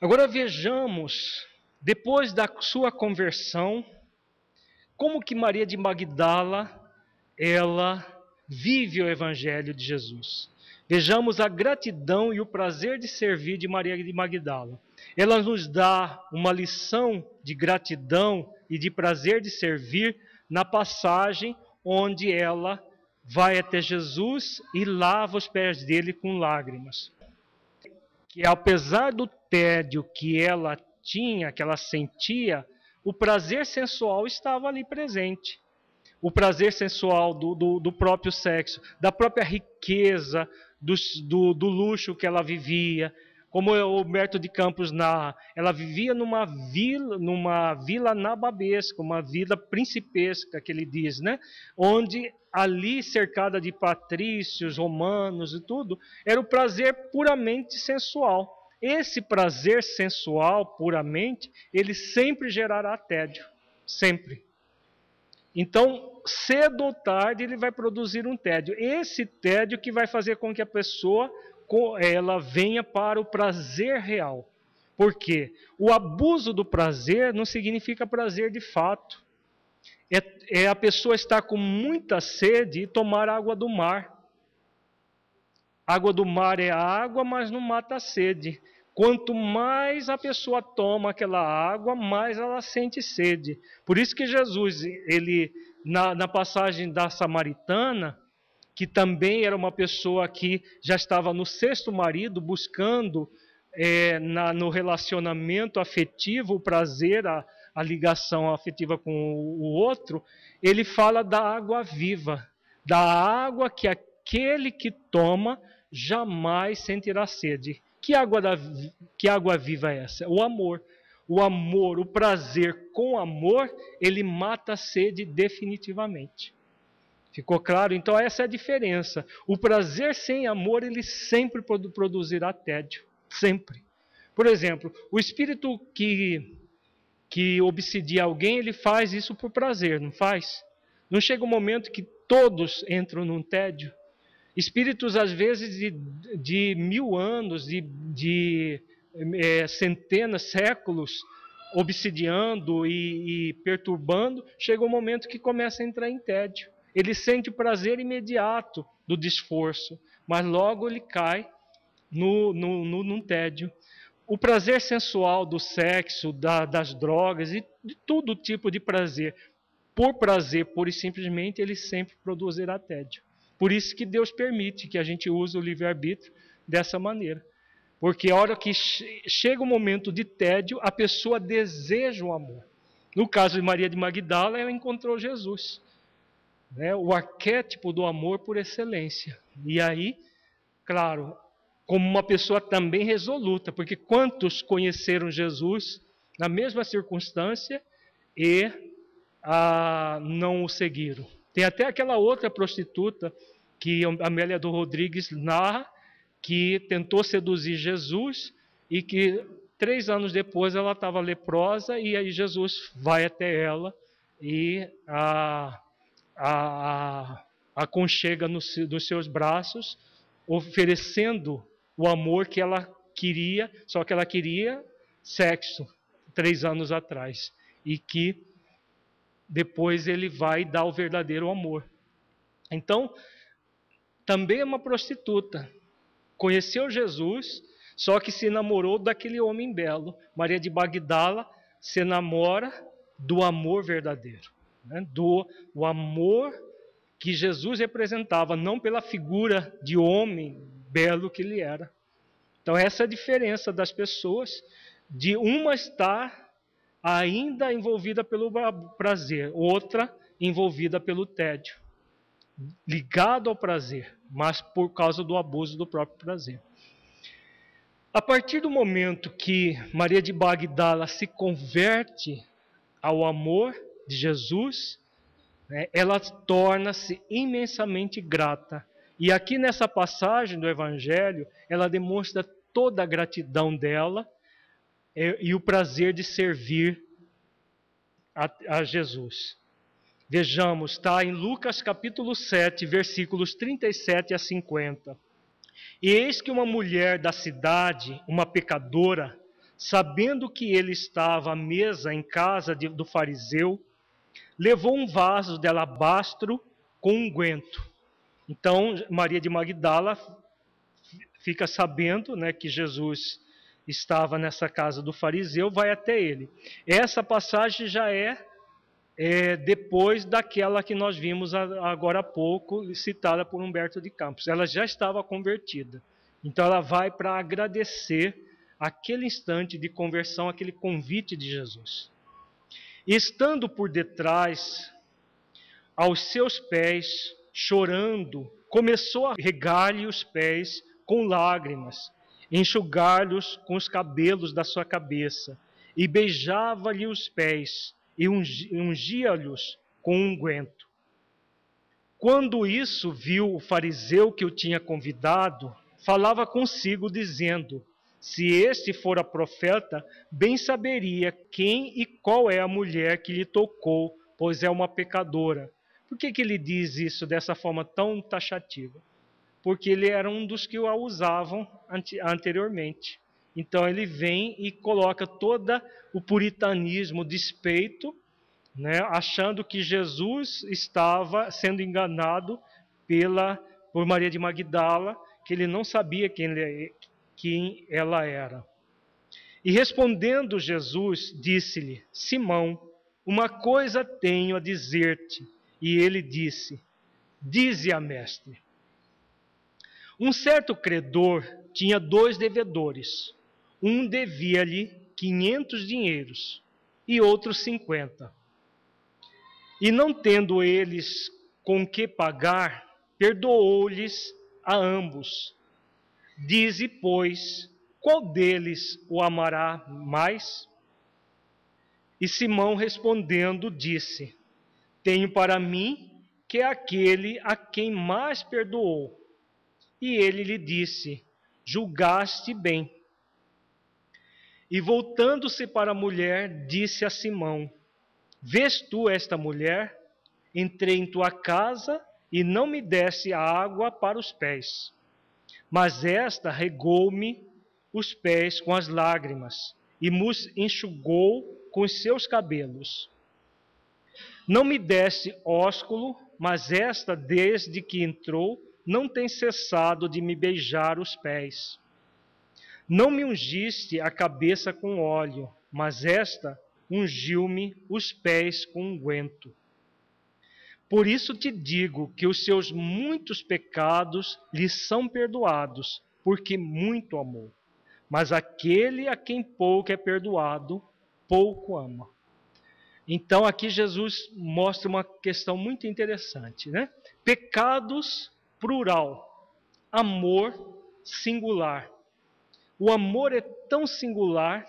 Agora vejamos, depois da sua conversão, como que Maria de Magdala ela vive o Evangelho de Jesus. Vejamos a gratidão e o prazer de servir de Maria de Magdala. Ela nos dá uma lição de gratidão e de prazer de servir na passagem onde ela vai até Jesus e lava os pés dele com lágrimas. Que apesar do tédio que ela tinha, que ela sentia, o prazer sensual estava ali presente o prazer sensual do, do, do próprio sexo, da própria riqueza, do, do, do, luxo que ela vivia. Como o Humberto de Campos narra, ela vivia numa vila, numa vila nababesca, uma vila principesca, que ele diz, né? onde ali cercada de patrícios, romanos e tudo, era o prazer puramente sensual. Esse prazer sensual puramente, ele sempre gerará tédio, sempre. Então, cedo ou tarde ele vai produzir um tédio. Esse tédio que vai fazer com que a pessoa ela venha para o prazer real. Por quê? O abuso do prazer não significa prazer de fato. É, é a pessoa estar com muita sede e tomar água do mar. Água do mar é água, mas não mata a sede. Quanto mais a pessoa toma aquela água, mais ela sente sede. Por isso que Jesus, ele na, na passagem da samaritana, que também era uma pessoa que já estava no sexto marido, buscando é, na, no relacionamento afetivo o prazer, a, a ligação afetiva com o, o outro, ele fala da água viva, da água que aquele que toma jamais sentirá sede. Que água, da, que água viva é essa? O amor o amor, o prazer com amor, ele mata a sede definitivamente. Ficou claro? Então essa é a diferença. O prazer sem amor, ele sempre produzirá tédio. Sempre. Por exemplo, o espírito que, que obsidia alguém, ele faz isso por prazer, não faz? Não chega um momento que todos entram num tédio? Espíritos, às vezes, de, de mil anos, de, de é, centenas, séculos, obsidiando e, e perturbando, chega um momento que começa a entrar em tédio. Ele sente o prazer imediato do desforço, mas logo ele cai no, no, no, num tédio. O prazer sensual do sexo, da, das drogas e de todo tipo de prazer, por prazer, pura e simplesmente, ele sempre produzirá tédio. Por isso que Deus permite que a gente use o livre-arbítrio dessa maneira. Porque a hora que chega o momento de tédio, a pessoa deseja o amor. No caso de Maria de Magdala, ela encontrou Jesus. Né? O arquétipo do amor por excelência. E aí claro, como uma pessoa também resoluta, porque quantos conheceram Jesus na mesma circunstância e ah, não o seguiram? Tem até aquela outra prostituta que Amélia do Rodrigues narra, que tentou seduzir Jesus e que três anos depois ela estava leprosa e aí Jesus vai até ela e a, a, a aconchega nos, nos seus braços, oferecendo o amor que ela queria, só que ela queria sexo três anos atrás. E que depois ele vai dar o verdadeiro amor. Então, também é uma prostituta. Conheceu Jesus, só que se namorou daquele homem belo. Maria de Bagdala se namora do amor verdadeiro, né? do o amor que Jesus representava, não pela figura de homem belo que ele era. Então, essa é a diferença das pessoas, de uma estar ainda envolvida pelo prazer, outra envolvida pelo tédio, ligado ao prazer, mas por causa do abuso do próprio prazer. A partir do momento que Maria de Bagdala se converte ao amor de Jesus, né, ela torna-se imensamente grata. E aqui nessa passagem do Evangelho, ela demonstra toda a gratidão dela e, e o prazer de servir a, a Jesus. Vejamos, está em Lucas capítulo 7, versículos 37 a 50. E eis que uma mulher da cidade, uma pecadora, sabendo que ele estava à mesa em casa de, do fariseu, levou um vaso de alabastro com unguento. Então, Maria de Magdala fica sabendo né, que Jesus estava nessa casa do fariseu, vai até ele. Essa passagem já é, é depois daquela que nós vimos agora há pouco, citada por Humberto de Campos. Ela já estava convertida. Então ela vai para agradecer aquele instante de conversão, aquele convite de Jesus. Estando por detrás, aos seus pés, chorando, começou a regar-lhe os pés com lágrimas, enxugar-lhes com os cabelos da sua cabeça, e beijava-lhe os pés, e ungia-lhes com unguento. Quando isso viu o fariseu que o tinha convidado, falava consigo, dizendo: se este fora profeta, bem saberia quem e qual é a mulher que lhe tocou, pois é uma pecadora. Por que, que ele diz isso dessa forma tão taxativa? Porque ele era um dos que a usavam anteriormente. Então ele vem e coloca todo o puritanismo, despeito, né, achando que Jesus estava sendo enganado pela por Maria de Magdala, que ele não sabia quem ele, quem ela era. E respondendo Jesus, disse-lhe: Simão, uma coisa tenho a dizer-te. E ele disse: Dize-a, mestre. Um certo credor tinha dois devedores. Um devia-lhe quinhentos dinheiros e outro cinquenta. E não tendo eles com que pagar, perdoou-lhes a ambos. Dize, pois, qual deles o amará mais? E Simão respondendo disse: Tenho para mim que é aquele a quem mais perdoou. E ele lhe disse: Julgaste bem. E voltando-se para a mulher, disse a Simão: Vês tu esta mulher? Entrei em tua casa e não me desse água para os pés mas esta regou-me os pés com as lágrimas e nos enxugou com seus cabelos. Não me desse ósculo, mas esta, desde que entrou, não tem cessado de me beijar os pés. Não me ungiste a cabeça com óleo, mas esta ungiu-me os pés com unguento. Por isso te digo que os seus muitos pecados lhe são perdoados, porque muito amou. Mas aquele a quem pouco é perdoado, pouco ama. Então aqui Jesus mostra uma questão muito interessante, né? Pecados plural, amor singular. O amor é tão singular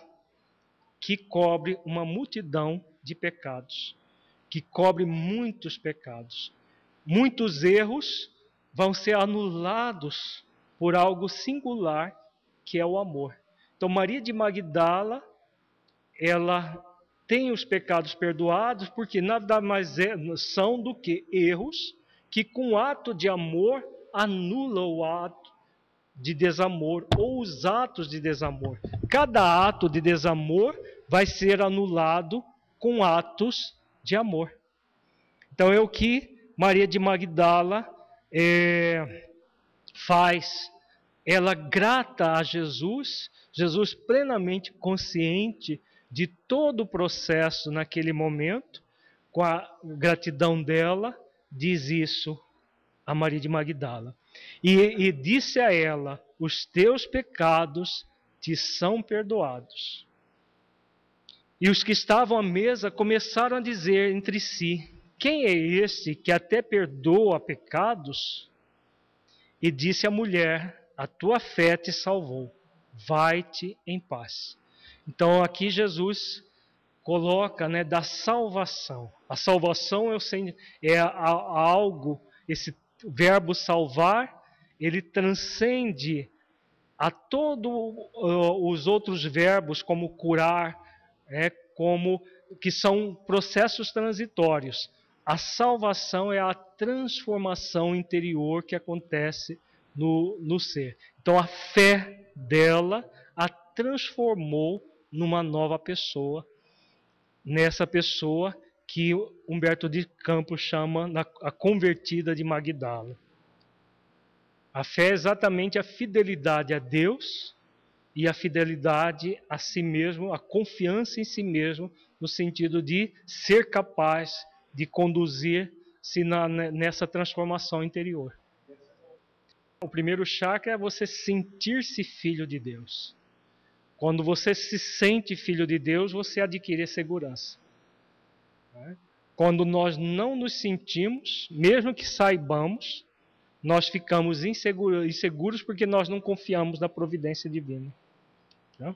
que cobre uma multidão de pecados, que cobre muitos pecados. Muitos erros vão ser anulados por algo singular que é o amor. Então, Maria de Magdala, ela tem os pecados perdoados porque nada mais é, são do que erros que, com ato de amor, anula o ato de desamor ou os atos de desamor. Cada ato de desamor vai ser anulado com atos de amor. Então é o que Maria de Magdala é, faz. Ela grata a Jesus, Jesus plenamente consciente de todo o processo naquele momento, com a gratidão dela, diz isso a Maria de Magdala. E, e disse a ela: Os teus pecados te são perdoados. E os que estavam à mesa começaram a dizer entre si: Quem é este que até perdoa pecados? E disse a mulher: A tua fé te salvou, vai-te em paz. Então aqui Jesus coloca né, da salvação. A salvação é, é algo, esse verbo salvar, ele transcende a todos uh, os outros verbos, como curar, é, como que são processos transitórios. A salvação é a transformação interior que acontece no, no ser. Então a fé dela a transformou numa nova pessoa, nessa pessoa que Humberto de Campos chama a convertida de Magdala. A fé é exatamente a fidelidade a Deus e a fidelidade a si mesmo, a confiança em si mesmo, no sentido de ser capaz de conduzir-se nessa transformação interior. O primeiro chakra é você sentir-se filho de Deus. Quando você se sente filho de Deus, você adquire segurança. Né? Quando nós não nos sentimos, mesmo que saibamos, nós ficamos inseguros porque nós não confiamos na providência divina. Né?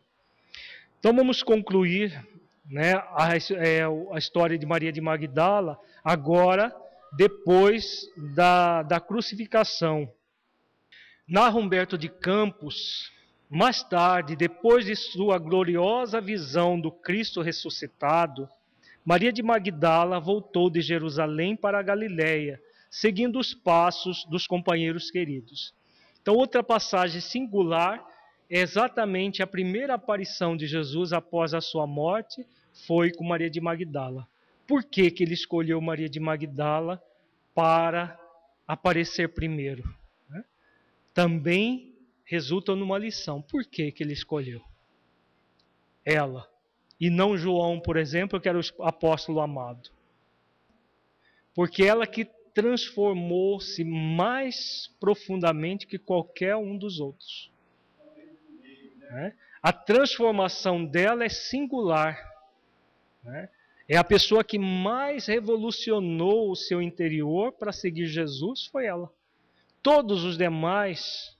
Então vamos concluir né, a, é, a, história de Maria de Magdala agora, depois da, da crucificação. Narra Humberto de Campos mais tarde, depois de sua gloriosa visão do Cristo ressuscitado, Maria de Magdala voltou de Jerusalém para a Galiléia, seguindo os passos dos companheiros queridos. Então, outra passagem singular é exatamente a primeira aparição de Jesus após a sua morte, foi com Maria de Magdala. Por que, que ele escolheu Maria de Magdala para aparecer primeiro? Né? Também resulta numa lição. Por que, que ele escolheu? Ela. E não João, por exemplo, que era o apóstolo amado. Porque ela que transformou-se mais profundamente que qualquer um dos outros. Né? A transformação dela é singular. Né? É a pessoa que mais revolucionou o seu interior para seguir Jesus, foi ela. Todos os demais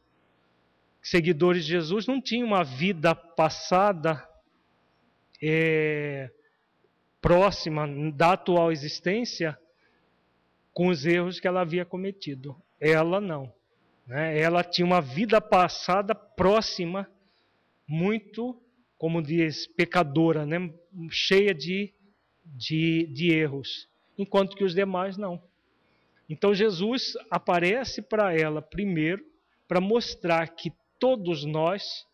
seguidores de Jesus não tinham uma vida passada é, próxima da atual existência com os erros que ela havia cometido. Ela não. Né? Ela tinha uma vida passada próxima, muito, como diz, pecadora, né? cheia de, de, de erros, enquanto que os demais não. Então Jesus aparece para ela primeiro para mostrar que todos nós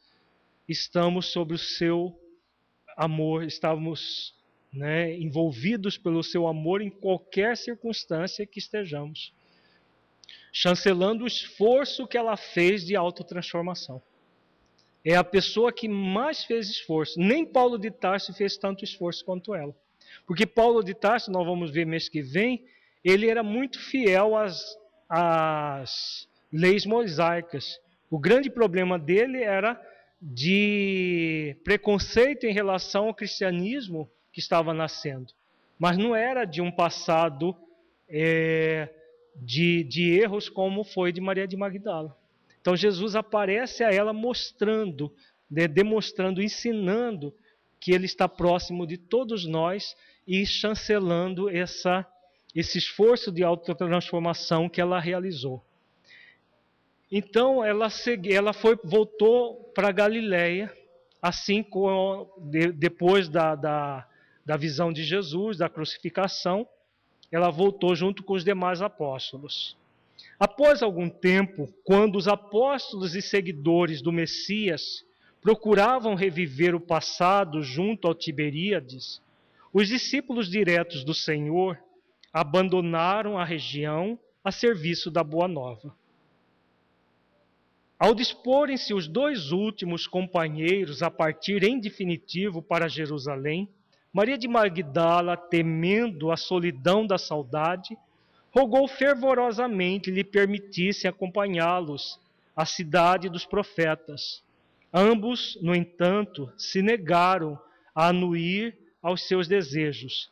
estamos sob o seu amor, estamos né, envolvidos pelo seu amor em qualquer circunstância que estejamos, chancelando o esforço que ela fez de autotransformação. É a pessoa que mais fez esforço. Nem Paulo de Tarso fez tanto esforço quanto ela. Porque Paulo de Tarso, nós vamos ver mês que vem, ele era muito fiel às, às leis mosaicas. O grande problema dele era de preconceito em relação ao cristianismo que estava nascendo, mas não era de um passado é, de, de erros como foi de Maria de Magdala. Então Jesus aparece a ela mostrando, né, demonstrando, ensinando que ele está próximo de todos nós e chancelando essa, esse esforço de autotransformação que ela realizou. Então ela, ela foi, voltou para Galiléia, assim como de, depois da, da, da visão de Jesus, da crucificação, ela voltou junto com os demais apóstolos. Após algum tempo, quando os apóstolos e seguidores do Messias procuravam reviver o passado junto ao Tiberíades, os discípulos diretos do Senhor abandonaram a região a serviço da Boa Nova. Ao disporem-se os dois últimos companheiros a partir em definitivo para Jerusalém, Maria de Magdala, temendo a solidão da saudade, rogou fervorosamente lhe permitisse acompanhá-los à cidade dos profetas. Ambos, no entanto, se negaram a anuir aos seus desejos.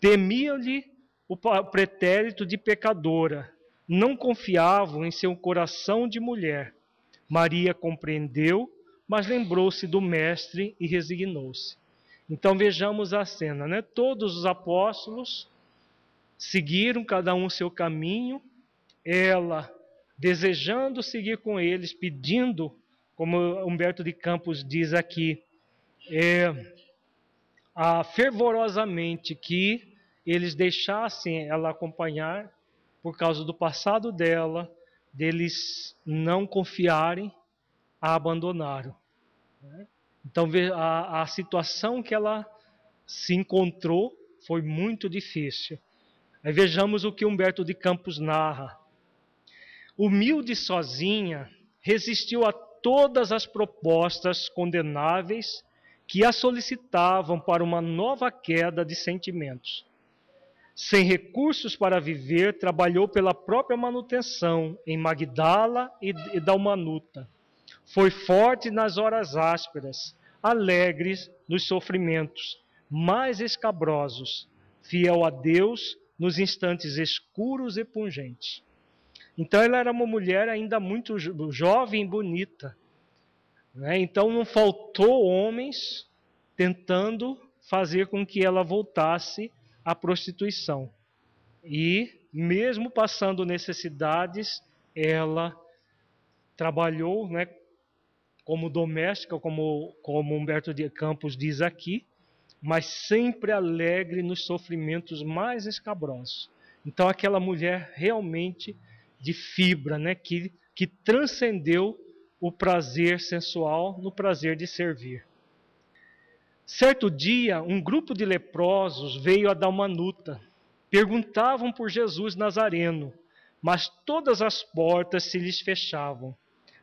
Temia-lhe o pretérito de pecadora, não confiavam em seu coração de mulher. Maria compreendeu, mas lembrou-se do Mestre e resignou-se. Então vejamos a cena, né? Todos os apóstolos seguiram cada um seu caminho, ela desejando seguir com eles, pedindo, como Humberto de Campos diz aqui, é, a, fervorosamente que eles deixassem ela acompanhar, por causa do passado dela, deles não confiarem, a abandonaram. Então a, a situação que ela se encontrou foi muito difícil. Aí vejamos o que Humberto de Campos narra. Humilde sozinha, resistiu a todas as propostas condenáveis que a solicitavam para uma nova queda de sentimentos. Sem recursos para viver, trabalhou pela própria manutenção em Magdala e Dalmanuta. Foi forte nas horas ásperas, alegres nos sofrimentos mais escabrosos, fiel a Deus nos instantes escuros e pungentes. Então ela era uma mulher ainda muito jovem e bonita. Né? Então não faltou homens tentando fazer com que ela voltasse a prostituição. E, mesmo passando necessidades, ela trabalhou né, como doméstica, como, como Humberto de Campos diz aqui, mas sempre alegre nos sofrimentos mais escabrosos. Então, aquela mulher realmente de fibra, né, que, que transcendeu o prazer sensual no prazer de servir. Certo dia, um grupo de leprosos veio a Dalmanuta. Perguntavam por Jesus Nazareno, mas todas as portas se lhes fechavam.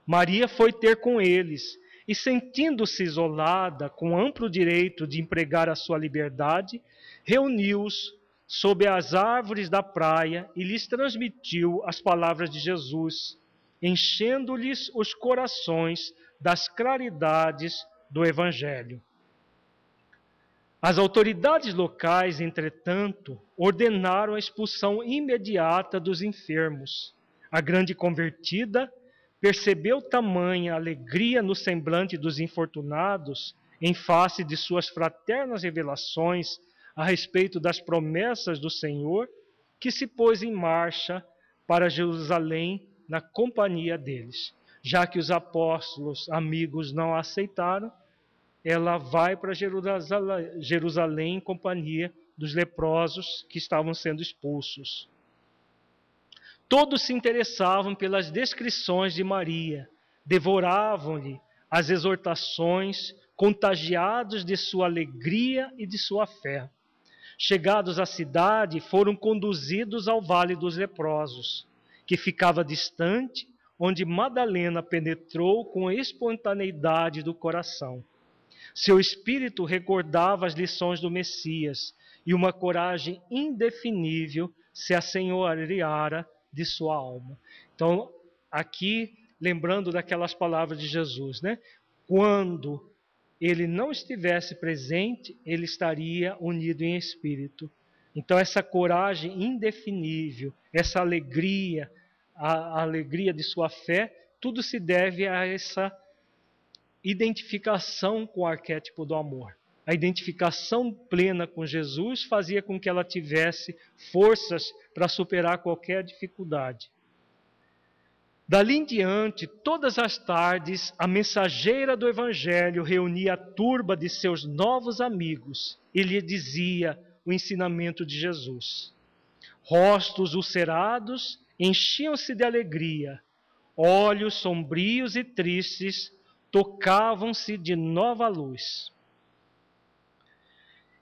Maria foi ter com eles e, sentindo-se isolada, com amplo direito de empregar a sua liberdade, reuniu-os sob as árvores da praia e lhes transmitiu as palavras de Jesus, enchendo-lhes os corações das claridades do Evangelho. As autoridades locais, entretanto, ordenaram a expulsão imediata dos enfermos. A grande convertida percebeu tamanha alegria no semblante dos infortunados em face de suas fraternas revelações a respeito das promessas do Senhor, que se pôs em marcha para Jerusalém na companhia deles. Já que os apóstolos, amigos, não a aceitaram, ela vai para Jerusalém em companhia dos leprosos que estavam sendo expulsos. Todos se interessavam pelas descrições de Maria, devoravam-lhe as exortações, contagiados de sua alegria e de sua fé. Chegados à cidade, foram conduzidos ao vale dos leprosos, que ficava distante, onde Madalena penetrou com espontaneidade do coração. Seu espírito recordava as lições do Messias e uma coragem indefinível se assenhoreara de sua alma. Então, aqui, lembrando daquelas palavras de Jesus, né? Quando ele não estivesse presente, ele estaria unido em espírito. Então, essa coragem indefinível, essa alegria, a, alegria de sua fé, tudo se deve a essa identificação com o arquétipo do amor. A identificação plena com Jesus fazia com que ela tivesse forças para superar qualquer dificuldade. Dali em diante, todas as tardes, a mensageira do Evangelho reunia a turba de seus novos amigos e lhe dizia o ensinamento de Jesus. Rostos ulcerados enchiam-se de alegria, olhos sombrios e tristes tocavam-se de nova luz.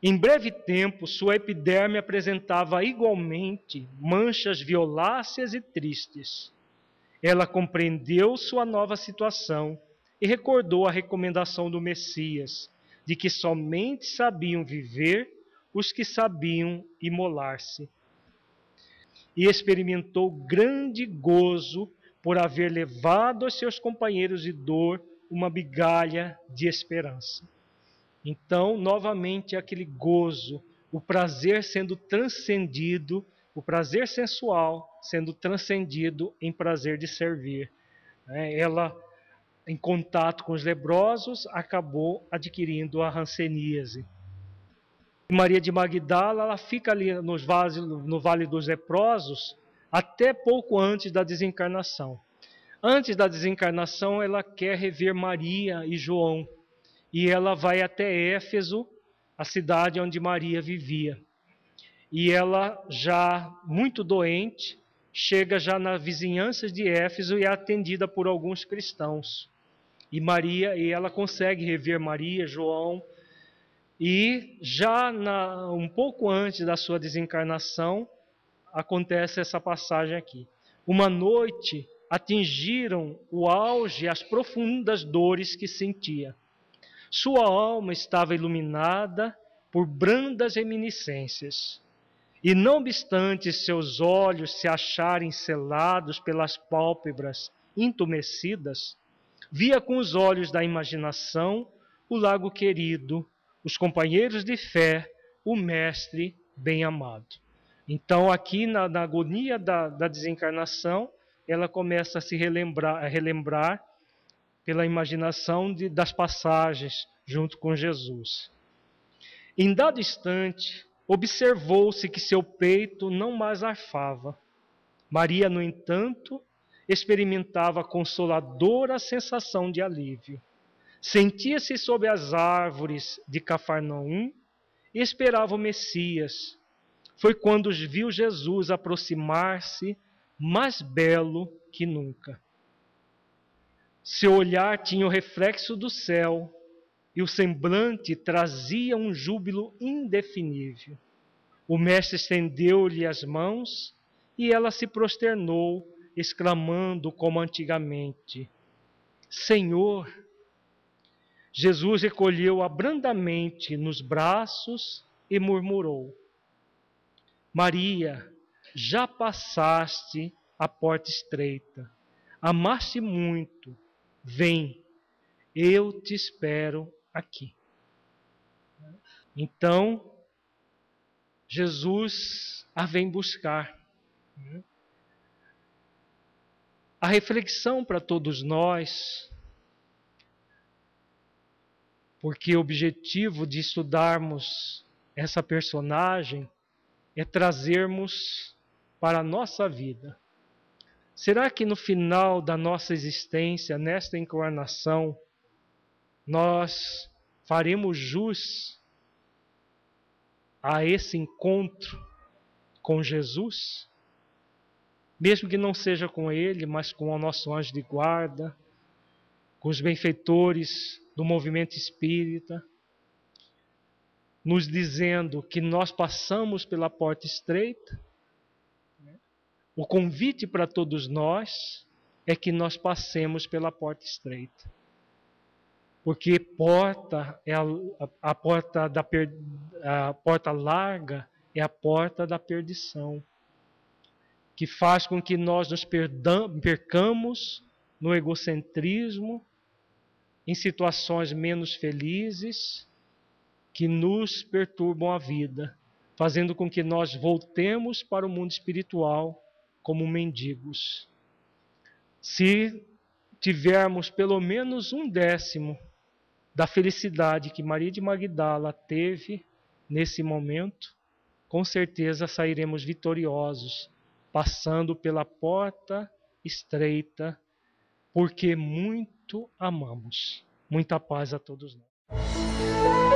Em breve tempo, sua epiderme apresentava igualmente manchas violáceas e tristes ela compreendeu sua nova situação e recordou a recomendação do Messias, de que somente sabiam viver os que sabiam imolar-se. E experimentou grande gozo por haver levado aos seus companheiros de dor uma migalha de esperança. Então, novamente, aquele gozo, o prazer sendo transcendido o prazer sensual sendo transcendido em prazer de servir. Né? Ela, em contato com os leprosos, acabou adquirindo a ranceníase. Maria de Magdala, ela fica ali nos vale, no Vale dos Leprosos até pouco antes da desencarnação. Antes da desencarnação, ela quer rever Maria e João. E ela vai até Éfeso, a cidade onde Maria vivia e ela já muito doente, chega já na vizinhança de Éfeso e é atendida por alguns cristãos. E Maria, e ela consegue rever Maria, João, e já na, um pouco antes da sua desencarnação, acontece essa passagem aqui. Uma noite atingiram o auge as profundas dores que sentia. Sua alma estava iluminada por brandas reminiscências. E não obstante seus olhos se acharem selados pelas pálpebras entumecidas, via com os olhos da imaginação o lago querido, os companheiros de fé, o Mestre bem-amado. Então, aqui na, na agonia da, da, desencarnação, ela começa a se relembrar, a relembrar pela imaginação de, das passagens junto com Jesus. Em dado instante, observou-se que seu peito não mais arfava. Maria, no entanto, experimentava consoladora sensação de alívio. Sentia-se sob as árvores de Cafarnaum e esperava o Messias. Foi quando viu Jesus aproximar-se, mais belo que nunca. Seu olhar tinha o reflexo do céu e o semblante trazia um júbilo indefinível. O mestre estendeu-lhe as mãos e ela se prosternou, exclamando como antigamente: Senhor! Jesus recolheu-a brandamente nos braços e murmurou: Maria, já passaste a porta estreita, amaste muito, vem, eu te espero aqui. Então, Jesus a vem buscar. A reflexão para todos nós, porque o objetivo de estudarmos essa personagem é trazermos para a nossa vida. Será que no final da nossa existência, nesta encarnação, nós faremos jus a esse encontro com Jesus, mesmo que não seja com Ele, mas com o nosso anjo de guarda, com os benfeitores do movimento espírita, nos dizendo que nós passamos pela porta estreita. O convite para todos nós é que nós passemos pela porta estreita. Porque porta é a, a, a porta da per, a porta larga é a porta da perdição, que faz com que nós nos perdam, percamos no egocentrismo, em situações menos felizes, que nos perturbam a vida, fazendo com que nós voltemos para o mundo espiritual como mendigos. Se tivermos pelo menos um décimo da felicidade que Maria de Magdala teve nesse momento, com certeza sairemos vitoriosos, passando pela porta estreita, porque muito amamos. Muita paz a todos nós.